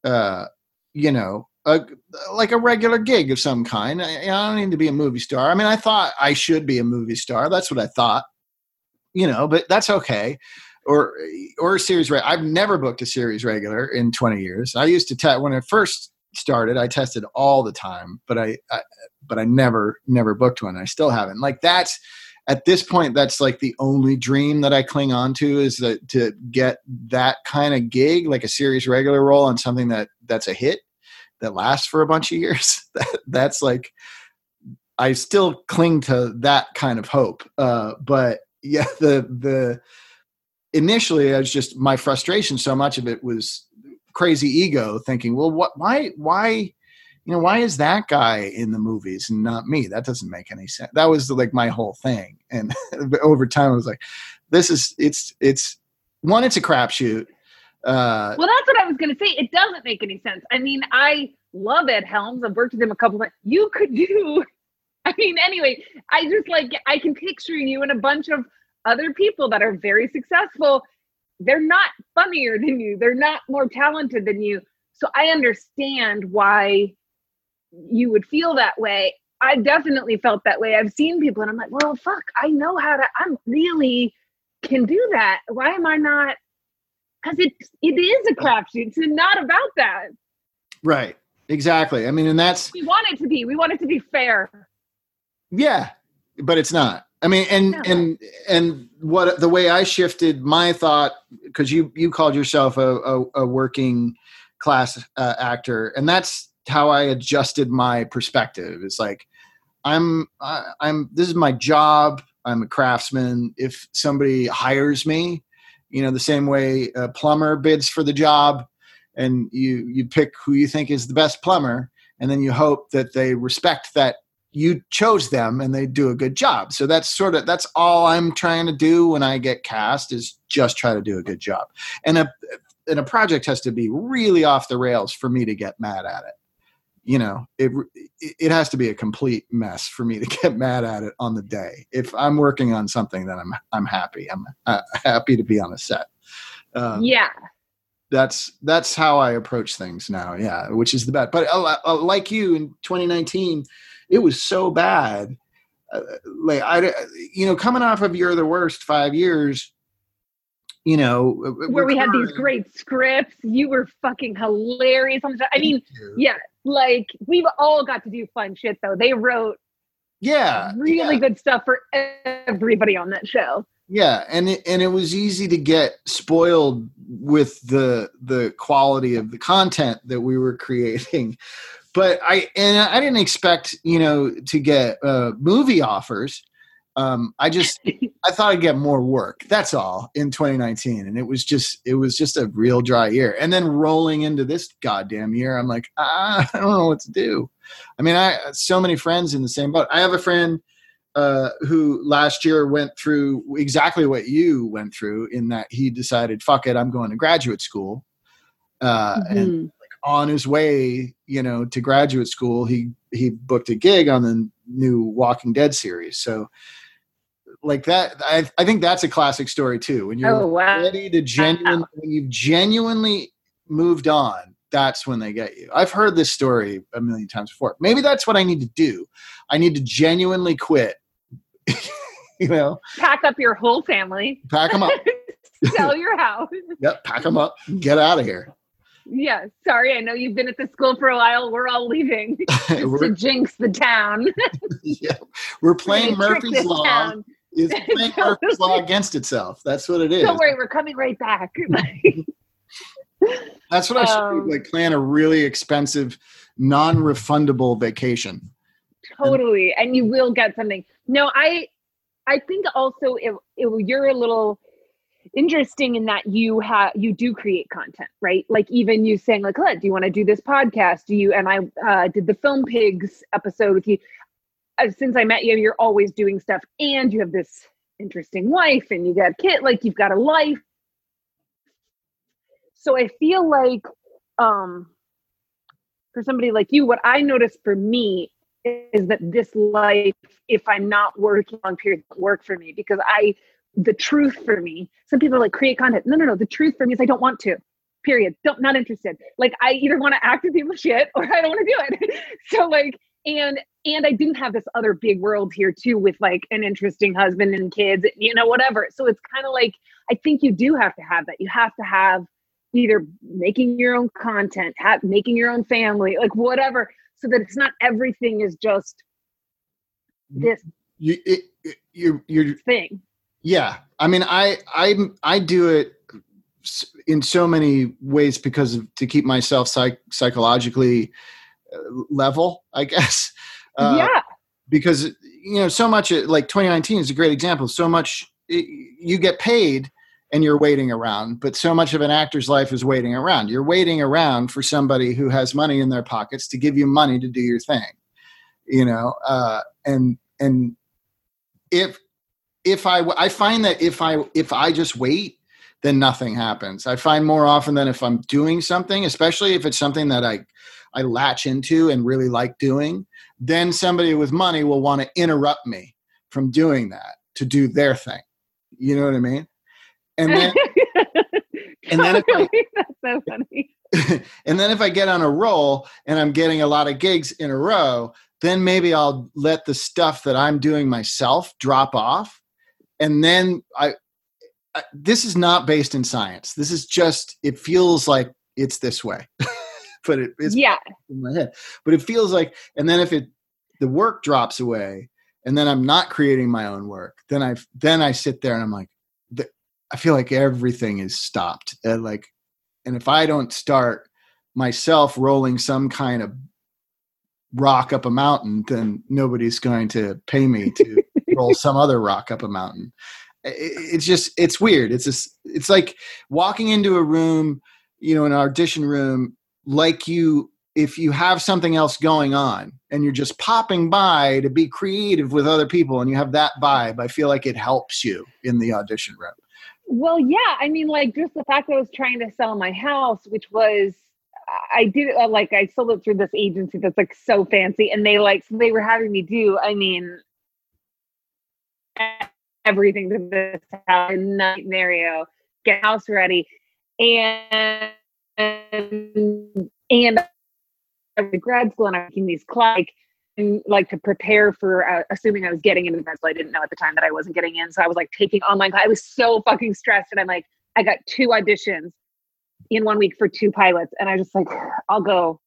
uh you know a, like a regular gig of some kind. I, I don't need to be a movie star. I mean i thought i should be a movie star. That's what i thought you know but that's okay or or a series regular. I've never booked a series regular in 20 years. I used to test when I first started. I tested all the time, but I, I but I never never booked one. I still haven't. Like that's at this point that's like the only dream that I cling on to is that to get that kind of gig like a series regular role on something that that's a hit that lasts for a bunch of years. that, that's like I still cling to that kind of hope. Uh, but yeah, the the initially I was just my frustration. So much of it was crazy ego, thinking, well, what? Why? Why? You know, why is that guy in the movies and not me? That doesn't make any sense. That was like my whole thing. And over time, I was like, this is it's it's one, it's a crapshoot. Uh, well, that's what I was going to say. It doesn't make any sense. I mean, I love Ed Helms. I've worked with him a couple times. You could do, I mean, anyway, I just like, I can picture you in a bunch of other people that are very successful. They're not funnier than you, they're not more talented than you. So I understand why you would feel that way. I definitely felt that way. I've seen people and I'm like, well, fuck, I know how to, I'm really can do that. Why am I not? Because it it is a crapshoot. It's not about that. right. Exactly. I mean, and that's We want it to be. We want it to be fair. Yeah, but it's not. I mean, and No. and and what the way I shifted my thought because you you called yourself a a, a working class uh, actor, and that's how I adjusted my perspective. It's like I'm I, I'm this is my job. I'm a craftsman. If somebody hires me, you know, the same way a plumber bids for the job, and you you pick who you think is the best plumber, and then you hope that they respect that you chose them and they do a good job. So that's sort of that's all I'm trying to do when I get cast is just try to do a good job. And a and a project has to be really off the rails for me to get mad at it. You know, it it has to be a complete mess for me to get mad at it on the day. If I'm working on something, then I'm I'm happy. I'm uh, happy to be on a set. Um, yeah. that's that's how I approach things now. Yeah, which is the bad. But uh, uh, like you in 2019, it was so bad. Uh, like I, you know, coming off of "You're the Worst" five years, you know, Where we had these great scripts. You were fucking hilarious on the show. I mean, yeah, like we've all got to do fun shit though. They wrote yeah, really yeah. good stuff for everybody on that show. yeah and it, and it was easy to get spoiled with the the quality of the content that we were creating but i and i didn't expect you know to get uh, movie offers um, i just i thought i'd get more work that's all in 2019 and it was just it was just a real dry year and then rolling into this goddamn year i'm like ah, i don't know what to do i mean i so many friends in the same boat i have a friend uh, who last year went through exactly what you went through in that he decided, fuck it, I'm going to graduate school. Uh, Mm-hmm. And on his way, you know, to graduate school, he he booked a gig on the new Walking Dead series. So, like that, I, I think that's a classic story too. When you're Oh, wow. ready to genuinely, when you've genuinely moved on, that's when they get you. I've heard this story a million times before. Maybe that's what I need to do. I need to genuinely quit. you know, Pack up your whole family, pack them up. sell your house. Yep, pack them up. Get out of here. Yeah, sorry. I know you've been at the school for a while. We're all leaving to we're, jinx the town. yeah, we're playing Trick Murphy's law. town. It's playing Murphy's law against itself. That's what it is. Don't worry, we're coming right back. That's what I should do. Um, Like plan a really expensive, non-refundable vacation. totally and you will get something no i i think also it, it, you're a little interesting in that you have you do create content right? Like even you saying like do you want to do this podcast? Do you and i uh, did the film pigs episode with you? Uh, since i met you you're always doing stuff and you have this interesting wife and you got kid like you've got a life. So i feel like um for somebody like you what i noticed for me is that this life, if I'm not working on periods, work for me because I, the truth for me, some people are like create content. No, no, no. The truth for me is I don't want to. Period. Don't not interested. Like I either want to act with people shit or I don't want to do it. so like, and and I didn't have this other big world here too with like an interesting husband and kids, you know, whatever. So it's kind of like I think you do have to have that. You have to have either making your own content, have, making your own family, like whatever so that it's not everything is just mm-hmm. this You, it, it- you're, you're, thing. Yeah. I mean, I, I, I do it in so many ways because of to keep myself psych, psychologically uh, level, I guess. Uh, yeah. because you know so much uh, like 2019 is a great example so much i- you get paid and you're waiting around but so much of an actor's life is waiting around you're waiting around for somebody who has money in their pockets to give you money to do your thing you know uh, and and if if i i find that if i if i just wait then nothing happens i find more often than if i'm doing something especially if it's something that i i latch into and really like doing then somebody with money will want to interrupt me from doing that to do their thing. You know what I mean? And then and then if I- that's so funny. and then if I get on a roll and I'm getting a lot of gigs in a row, then maybe I'll let the stuff that I'm doing myself drop off. And then I, I this is not based in science. This is just it feels like it's this way. but it, it's yeah. in my head. But it feels like, and then if it the work drops away, and then I'm not creating my own work, then I then I sit there and I'm like, the, I feel like everything is stopped. And like, and if I don't start myself rolling some kind of rock up a mountain, then nobody's going to pay me to roll some other rock up a mountain. It's just it's weird. It's just it's like walking into a room, you know, an audition room, like you if you have something else going on and you're just popping by to be creative with other people and you have that vibe, I feel like it helps you in the audition room. Well, yeah. I mean, like just the fact that I was trying to sell my house, which was I did it uh, like I sold it through this agency that's like so fancy, and they like so they were having me do. I mean, everything to this house night scenario, get house ready, and and I in grad school and I'm taking these like and, like to prepare for uh, assuming I was getting into grad school. I didn't know at the time that I wasn't getting in, so I was like taking online. class. I was so fucking stressed, and I'm like, I got two auditions in one week for two pilots, and I just like, I'll go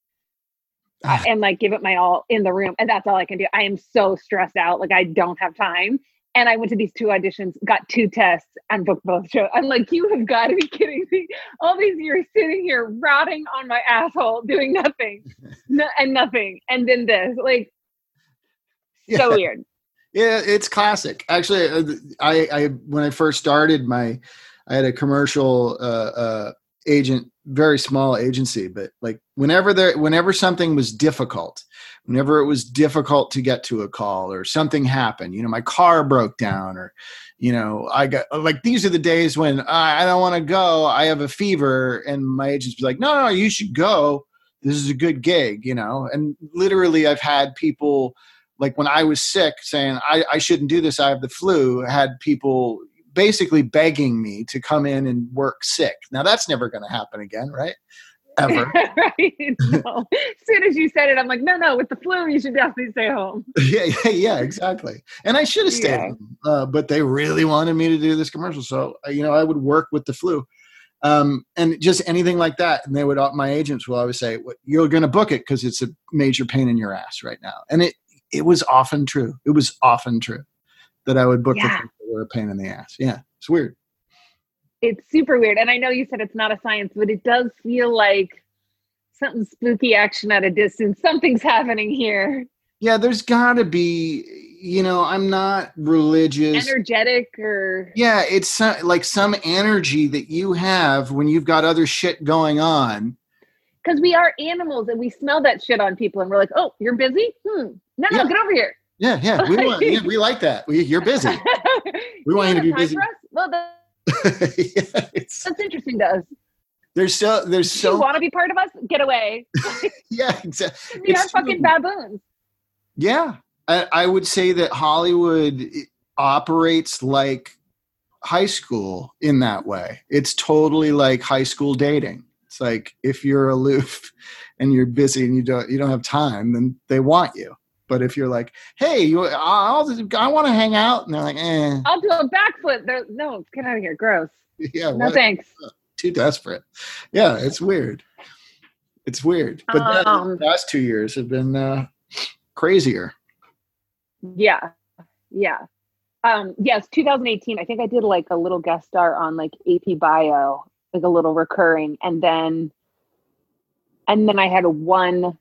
Ah. and like give it my all in the room, and that's all I can do. I am so stressed out, like I don't have time. And I went to these two auditions, got two tests, and booked both shows. I'm like, you have got to be kidding me! All these years sitting here rotting on my asshole, doing nothing, no, and nothing, and then this, like, so Yeah. weird. Yeah, it's classic. Actually, uh, I, I when I first started my, I had a commercial uh, uh, agent, very small agency, but like whenever there, whenever something was difficult, whenever it was difficult to get to a call or something happened, you know, my car broke down or, you know, I got like these are the days when I, I don't want to go. I have a fever, and my agents be like, no, no, you should go. This is a good gig, you know. And literally, I've had people like when I was sick saying I, I shouldn't do this, I have the flu, had people basically begging me to come in and work sick. Now that's never going to happen again, right? Ever. right? No. As soon as you said it, I'm like, no, no, with the flu, you should definitely stay home. yeah, yeah, yeah, exactly. And I should have stayed, Yeah. home, uh, but they really wanted me to do this commercial, so uh, you know I would work with the flu, um, and just anything like that. And they would, my agents will always say, "What- "You're going to book it because it's a major pain in your ass right now," and it it was often true. It was often true that I would book the Yeah. that were a pain in the ass. Yeah, it's weird. It's super weird. And I know you said it's not a science, but it does feel like something spooky action at a distance. Something's happening here. Yeah, there's got to be. You know, I'm not religious. Energetic or yeah, it's so, like some energy that you have when you've got other shit going on. because we are animals and we smell that shit on people and we're like, oh, you're busy? Hmm. No, no, Yeah. get over here. Yeah, yeah, we want, yeah, we like that. We, you're busy. We want you to be busy. Well, yeah, it's, that's interesting to us. there's so there's Do you so want to be part of us? Get away. yeah exactly. We are fucking true. baboons. Yeah, I, I would say that Hollywood operates like high school in that way. It's totally like high school dating. It's like if you're aloof and you're busy and you don't you don't have time, then they want you. But if you're like, hey, you, I'll, I want to hang out, and they're like, eh, I'll do a backflip. There, no, get out of here. Gross. yeah, No what? thanks. too desperate. Yeah, it's weird. It's weird. But Um, the last two years have been uh, crazier. Yeah. Yeah. Um, yes, 2018. I think I did like a little guest star on like AP Bio, like a little recurring, and then and then I had a one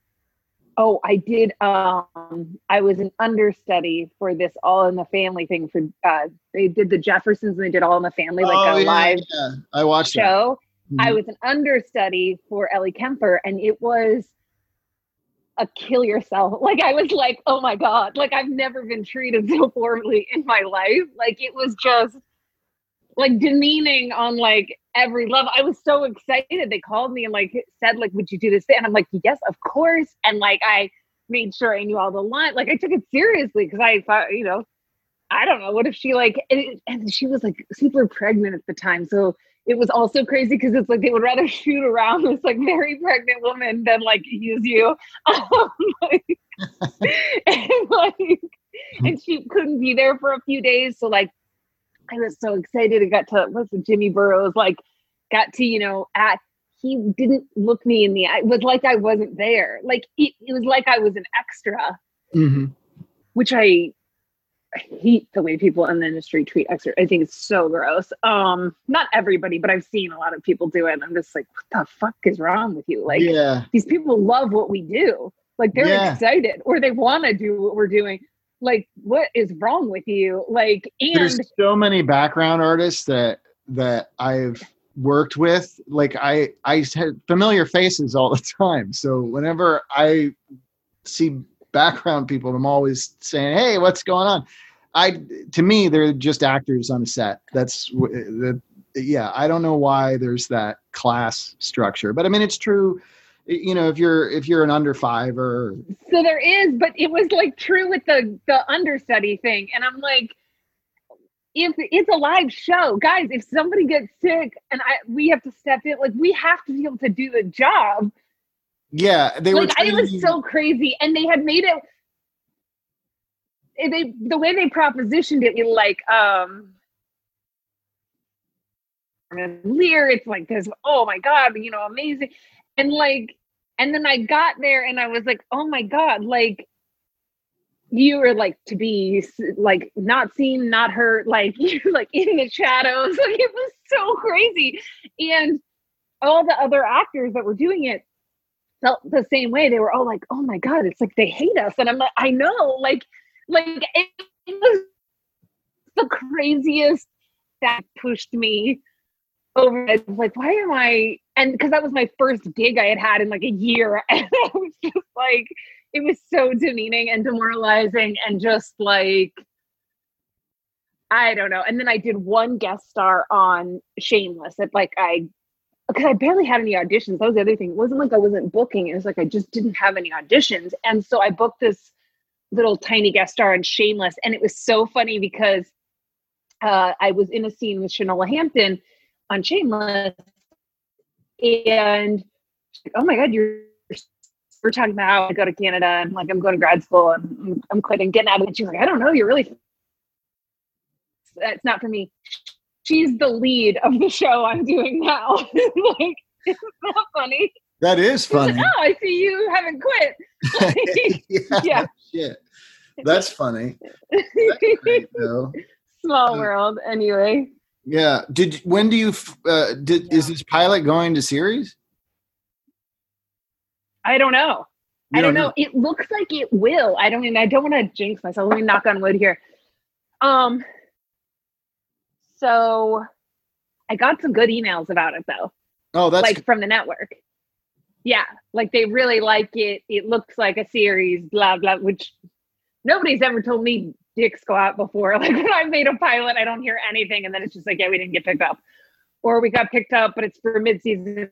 oh, I did um I was an understudy for this all in the family thing for uh they did the Jeffersons and they did all in the family, like Oh, a yeah, live yeah. I watched show. I Mhm. was an understudy for Ellie Kemper, and it was a kill yourself. Like I was like, oh my god, like I've never been treated so poorly in my life. Like it was just like demeaning on like every level. I was so excited. They called me and like said, like, would you do this? Thing? And I'm like, yes, of course. And like I made sure I knew all the lines. Like I took it seriously because I thought, you know, I don't know. What if she like and, and she was like super pregnant at the time. So it was also crazy because it's like they would rather shoot around this like very pregnant woman than like use you. Um, like, and like and she couldn't be there for a few days. So like I was so excited. I got to what's it, Jimmy Burrows like got to, you know, at he didn't look me in the eye. It was like I wasn't there. Like it, it was like I was an extra Mhm. which I I hate the way people in the industry treat extra. I think it's so gross. Um, not everybody, but I've seen a lot of people do it. And I'm just like, what the fuck is wrong with you? Like yeah, these people love what we do. Like they're Yeah. excited or they want to do what we're doing. Like, what is wrong with you? Like, and there's so many background artists that that I've worked with. Like I I had familiar faces all the time. So whenever I see background people, I'm always saying, "Hey, what's going on?" I to me, they're just actors on a set. That's w- eh, the yeah. I don't know why there's that class structure, but I mean, it's true. You know, if you're if you're an under five or so there is, but it was like true with the the understudy thing. And I'm like, if it's a live show, guys, if somebody gets sick and I we have to step in, like we have to be able to do the job. yeah, they were. like it was so crazy and they had made it they the way they propositioned it like um Lear, it's like this, oh my god, you know, amazing. And like, and then I got there and I was like, oh my god, like you were like to be like not seen, not heard, like you're like in the shadows. Like it was so crazy. And all the other actors that were doing it felt the same way. They were all like, oh my God, it's like they hate us. And I'm like, I know, like, like it was the craziest that pushed me over it. Like, why am I? And because that was my first gig I had had in like a year. And I was just like, it was so demeaning and demoralizing and just like, I don't know. And then I did one guest star on Shameless. It like I because I barely had any auditions. That was the other thing. It wasn't like I wasn't booking. It was like I just didn't have any auditions. And so I booked this little tiny guest star on Shameless. And it was so funny because uh, I was in a scene with Shanola Hampton on Shameless. And like, oh my God, you're we're talking about how I go to Canada and like I'm going to grad school and I'm, I'm quitting, getting out of it. She's like, I don't know, you're really that's not for me. She's the lead of the show I'm doing now. like, it's not funny. That is funny. Oh, I see you haven't quit. yeah, Yeah. Shit. That's funny. That's great, though. Small Uh, world, anyway. Yeah. Did when do you uh did is this pilot going to series? I don't know. You I don't know. It looks like it will. I don't mean I don't want to jinx myself. Let me knock on wood here. Um so I got some good emails about it though. Oh, that's like from the network. Yeah, like they really like it. It looks like a series, blah blah, which nobody's ever told me dick squat before. Like when I made a pilot, I don't hear anything, and then it's just like, yeah, we didn't get picked up, or we got picked up, but it's for mid-season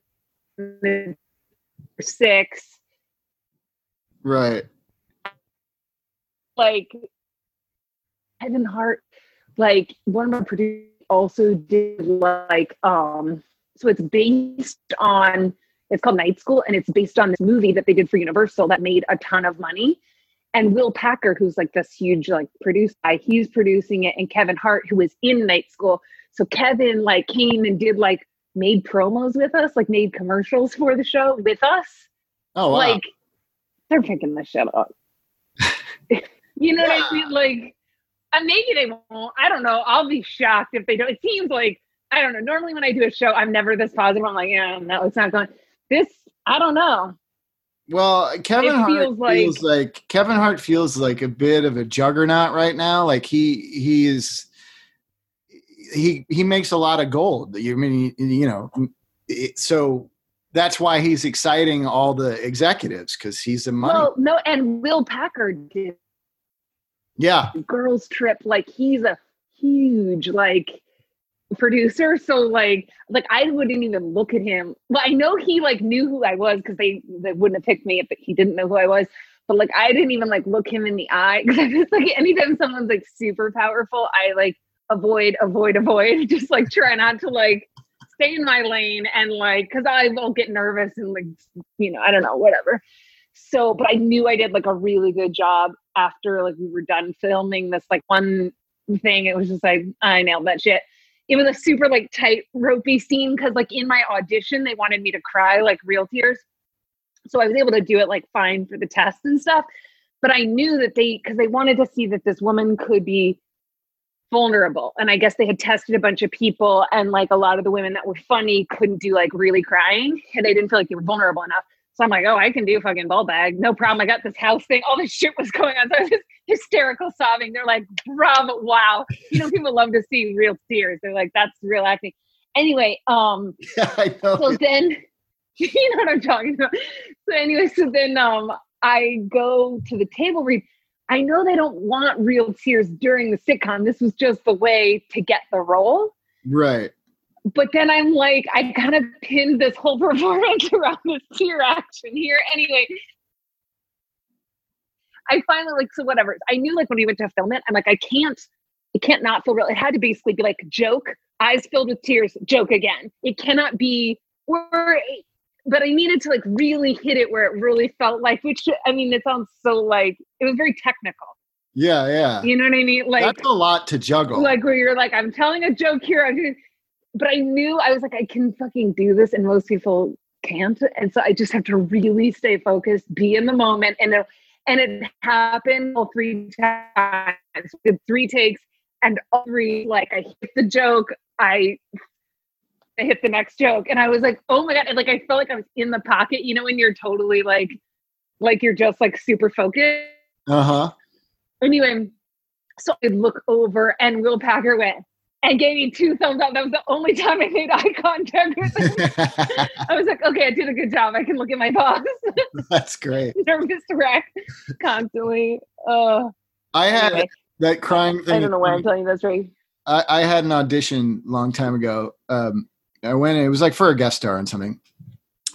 six. right. Like Kevin Hart, like one of my producers also did like um so it's based on it's called Night School and it's based on this movie that they did for Universal that made a ton of money. And Will Packer, who's like this huge like producer he's producing it, and Kevin Hart, who was in Night School. So Kevin like came and did like made promos with us, like made commercials for the show with us. Oh wow. Like they're picking this shit up. you know what I mean? Like, and maybe they won't. I don't know. I'll be shocked if they don't. It seems like I don't know. Normally, when I do a show, I'm never this positive. I'm like, yeah, no, it's not going. This, I don't know. Well, Kevin it Hart feels feels like- like Kevin Hart feels like a bit of a juggernaut right now. Like he he is he he makes a lot of gold. You mean you know it, so that's why he's exciting all the executives because he's the money. Well, no, and Will Packer did yeah, Girls Trip. Like, he's a huge like producer. So like, like I wouldn't even look at him. Well, I know he like knew who I was because they they wouldn't have picked me if he didn't know who I was. But like, I didn't even like look him in the eye because I just like anytime someone's like super powerful, I like avoid, avoid, avoid. Just like try not to like stay in my lane and like because I will get nervous and like you know I don't know whatever. So, but I knew I did like a really good job after like we were done filming this like one thing. It was just like I nailed that shit. It was a super like tight ropey scene because like in my audition they wanted me to cry like real tears. So I was able to do it like fine for the test and stuff. But I knew that they because they wanted to see that this woman could be vulnerable. And I guess they had tested a bunch of people and like a lot of the women that were funny couldn't do like really crying and they didn't feel like they were vulnerable enough. So I'm like, oh, I can do fucking ball bag. No problem. I got this house thing. All this shit was going on. So I was just hysterical sobbing. They're like, bravo, wow. You know, people love to see real tears. They're like, that's real acting. Anyway, um, yeah, I know. so then you know what I'm talking about. So anyway, so then um I go to the table read. I know they don't want real tears during the sitcom. This was just the way to get the role. right. But then I'm like, I kind of pinned this whole performance around this tear action here. Anyway, I finally like so whatever. I knew like when we went to film it, I'm like, I can't, it can't not feel real. It had to basically be like joke, eyes filled with tears, joke again. It cannot be or but I needed to like really hit it where it really felt like which I mean it sounds so like it was very technical. Yeah, yeah. You know what I mean? Like That's a lot to juggle. like where you're like, I'm telling a joke here. I'm doing, but I knew I was like, I can fucking do this, and most people can't. And so I just have to really stay focused, be in the moment, and then- and it happened all three times. Did three takes, and all three like I hit the joke, I I hit the next joke, and I was like, oh my god! And like I felt like I was in the pocket. You know, when you're totally like, like you're just like super focused. Uh huh. Anyway, so I look over, and Will Packer went and gave me two thumbs up. That was the only time I made eye contact with him. I was like, okay, I did a good job. I can look at my boss. That's great. Nervous to wreck constantly. Uh, I had anyway, that crying thing. I don't know why I'm telling you this, right? I, I had an audition a long time ago. Um, I went. It was like for a guest star on something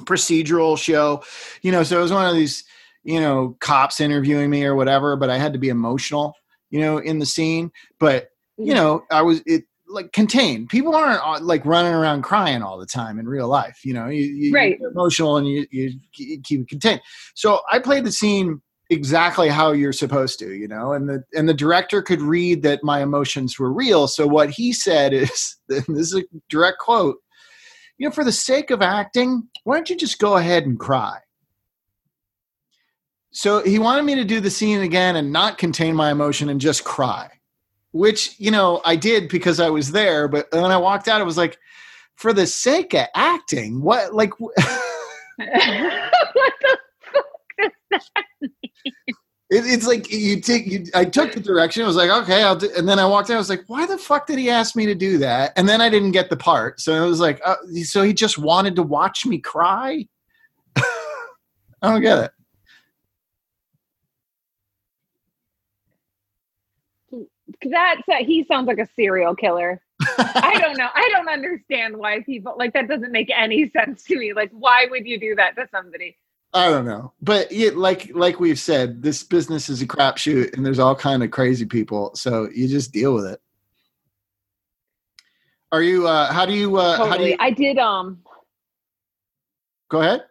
procedural show, you know. So it was one of these, you know, cops interviewing me or whatever. But I had to be emotional, you know, in the scene. But you know, I was it like contained. People aren't uh, like running around crying all the time in real life. You know, you, you Right. you're emotional and you, you you keep it contained. So I played the scene exactly how you're supposed to, you know, and the and the director could read that my emotions were real. So what he said is, this is a direct quote. You know, for the sake of acting, why don't you just go ahead and cry? So he wanted me to do the scene again and not contain my emotion and just cry which you know I did because I was there. But when I walked out, I was like, for the sake of acting, what like what the fuck does that it, it's like you take you. I took the direction. I was like, okay, I'll do. And then I walked out. I was like, why the fuck did he ask me to do that? And then I didn't get the part. So it was like, uh, so he just wanted to watch me cry. I don't get it. That's he sounds like a serial killer. I don't know. I don't understand why people like that doesn't make any sense to me. Like, why would you do that to somebody? I don't know, but yeah, like like we've said, this business is a crapshoot, and there's all kind of crazy people. So you just deal with it. Are you? uh How do you? uh How do you? I did. Um. Go ahead.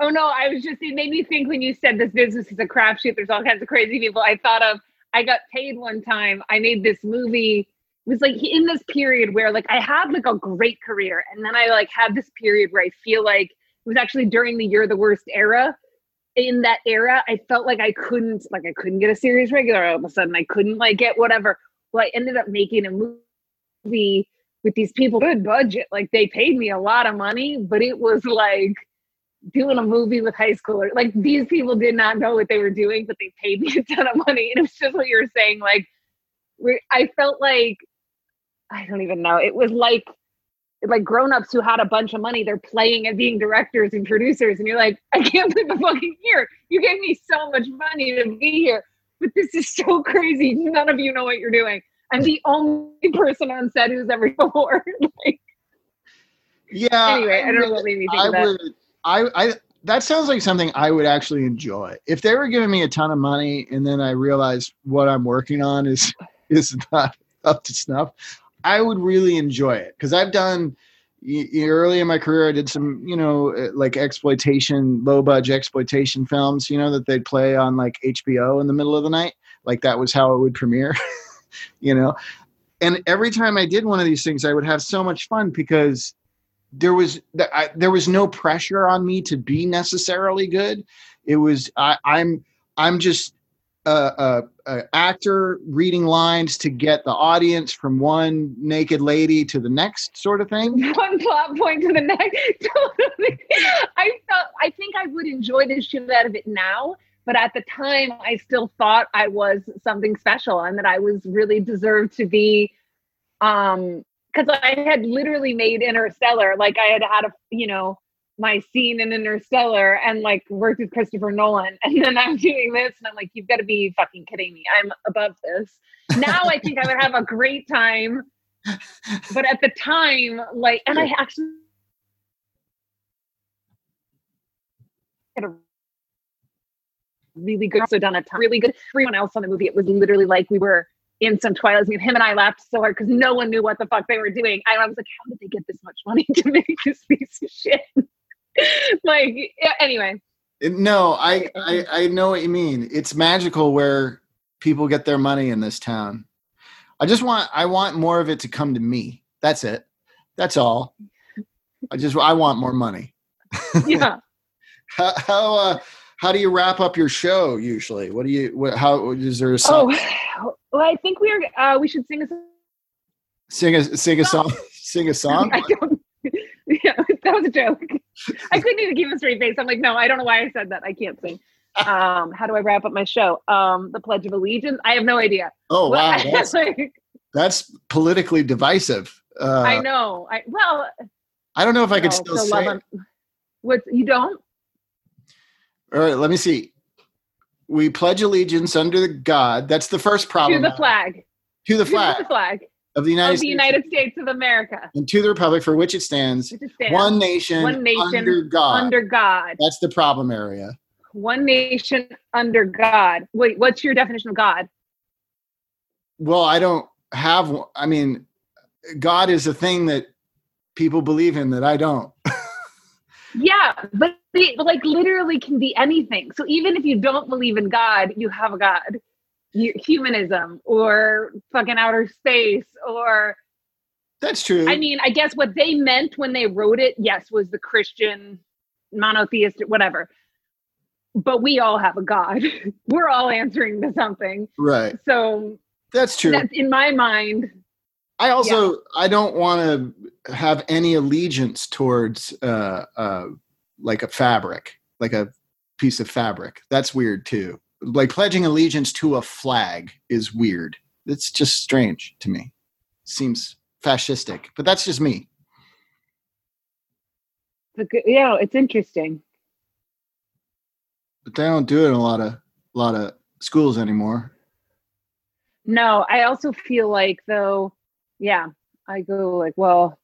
Oh no, I was just. It made me think when you said this business is a crapshoot. There's all kinds of crazy people. I thought of. I got paid one time. I made this movie. It was like in this period where like I had like a great career, and then I like had this period where I feel like it was actually during the year the worst era. In that era, I felt like I couldn't like I couldn't get a series regular all of a sudden. I couldn't like get whatever. Well, I ended up making a movie with these people, good budget. Like they paid me a lot of money, but it was like doing a movie with high schoolers. Like these people did not know what they were doing, but they paid me a ton of money. And it was just what you were saying. Like we I felt like I don't even know. It was like like grown-ups who had a bunch of money, they're playing and being directors and producers, and you're like, I can't believe I'm fucking here. You gave me so much money to be here, but this is so crazy. None of you know what you're doing. I'm the only person on set who's ever before. like, Yeah. anyway, I don't know what made me think I of that. would. I. I. That sounds like something I would actually enjoy. If they were giving me a ton of money and then I realized what I'm working on is is not up to snuff, I would really enjoy it because I've done early in my career. I did some, you know, uh, like exploitation, low budget exploitation films, you know, that they'd play on like HBO in the middle of the night. Like that was how it would premiere, you know. And every time I did one of these things, I would have so much fun because there was I, there was no pressure on me to be necessarily good. It was I, I'm I'm just a, a, a actor reading lines to get the audience from one naked lady to the next sort of thing. one plot point to the next. I felt I think I would enjoy the shit out of it now, but at the time I still thought I was something special and that I was really deserved to be um because I had literally made Interstellar. Like I had had a you know my scene in Interstellar and like worked with Christopher Nolan, and then I'm doing this, and I'm like, you've got to be fucking kidding me! I'm above this. Now I think I would have a great time, but at the time, like, and I actually had a really good, so done a ton, really good. Everyone else on the movie, it was literally like we were in some Twilight Zone. Him and I laughed so hard because no one knew what the fuck they were doing. I was like, how did they get this much money to make this piece of shit? like, anyway. No, I, I I know what you mean. It's magical where people get their money in this town. I just want I want more of it to come to me. That's it. That's all. I just I want more money. Yeah. How how, uh, how do you wrap up your show usually? What do you? What? How is there a song? Oh, well, I think we're uh, we should sing a song. Sing a sing a song. Sing a song. I don't. Yeah, that was a joke. I couldn't even keep a straight face. I'm like, no, I don't know why I said that. I can't sing. Um, how do I wrap up my show? Um, the Pledge of Allegiance. I have no idea. Oh wow, that's, like, that's politically divisive. Uh, I know. I well, I don't know if I could still so say. love it. What you don't? All right, let me see. We pledge allegiance under the God. That's the first To problem. the flag. To the flag. To the flag of the United of the States United States of America. and to the republic for which it stands, Which is stand one nation, One nation under God. under God. That's the problem area. One nation under God. Wait, what's your definition of God? Well, I don't have. one- I mean, God is a thing that people believe in that I don't. Yeah, but it like literally can be anything. So even if you don't believe in God, you have a God. You, humanism or fucking outer space or That's true. I mean, I guess what they meant when they wrote it, yes, was the Christian monotheist, whatever. But we all have a God. We're all answering to something. right. So That's true. that's in my mind. I also I don't want to have any allegiance towards uh, uh, like a fabric, like a piece of fabric. That's weird too. Like pledging allegiance to a flag is weird. It's just strange to me. Seems fascistic, but that's just me. Yeah, it's interesting. But they don't do it in a lot of a lot of schools anymore. No, I also feel like though, yeah, I go like, well,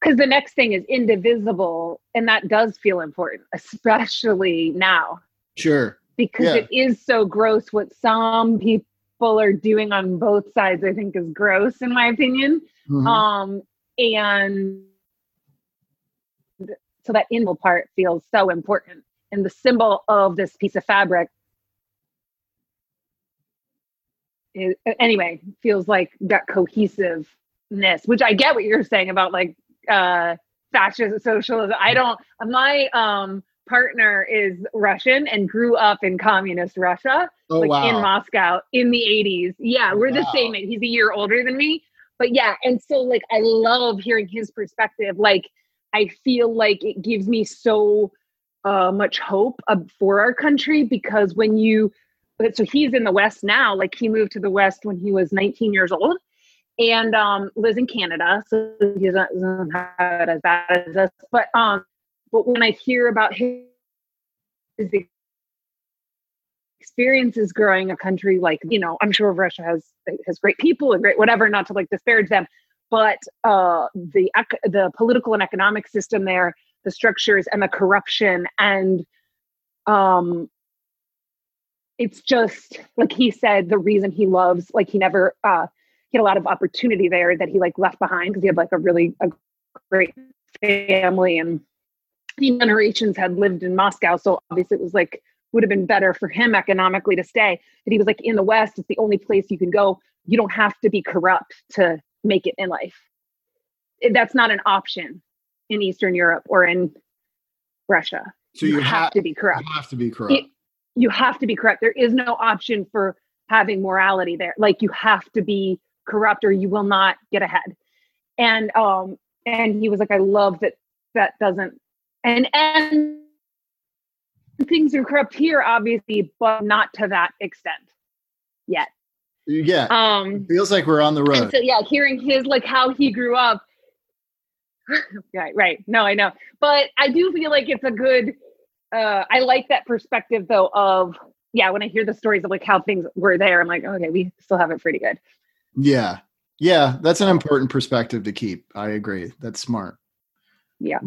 because the next thing is indivisible, and that does feel important, especially now, Sure. because Yeah. it is so gross what some people are doing on both sides. I think is gross, in my opinion. Mhm. Um, and so that invisible part feels so important, and the symbol of this piece of fabric is, anyway feels like that cohesiveness which i get what you're saying about like uh fascist socialism i don't my um partner is russian and grew up in communist russia oh like wow. in moscow in the 80s yeah we're the same age he's a year older than me but yeah and so like i love hearing his perspective like i feel like it gives me so uh, much hope uh, for our country because when you so he's in the west now like he moved to the west when he was 19 years old. And um lives in canada so he doesn't, have it as bad as us but um but when i hear about his, his experiences growing a country like you know i'm sure russia has has great people and great whatever not to like disparage them but uh the the political and economic system there the structures and the corruption and um it's just like he said the reason he loves like he never uh he had a lot of opportunity there that he like left behind because he had like a really a great family and generations had lived in moscow so obviously it was like would have been better for him economically to stay. But he was like in the west it's the only place you can go. You don't have to be corrupt to make it in life. That's not an option in eastern europe or in russia. So you, you, have ha- to be corrupt. you have to be corrupt. it- you have to be corrupt. There is no option for having morality there. Like you have to be corrupt or you will not get ahead. And um and he was like, I love that that doesn't and and things are corrupt here, obviously, but not to that extent yet. yeah. Um Feels like we're on the road. so yeah, hearing his like how he grew up. right, right. No, I know. But I do feel like it's a good uh I like that perspective though of yeah, when I hear the stories of like how things were there, I'm like, okay, we still have it pretty good. Yeah. Yeah. That's an important perspective to keep. I agree. That's smart. Yeah.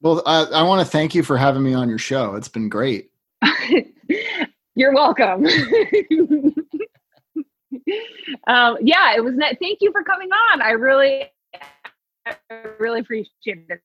Well, I, I want to thank you for having me on your show. It's been great. You're welcome. um, yeah, it was. Net- Thank you for coming on. I really, I really appreciate it.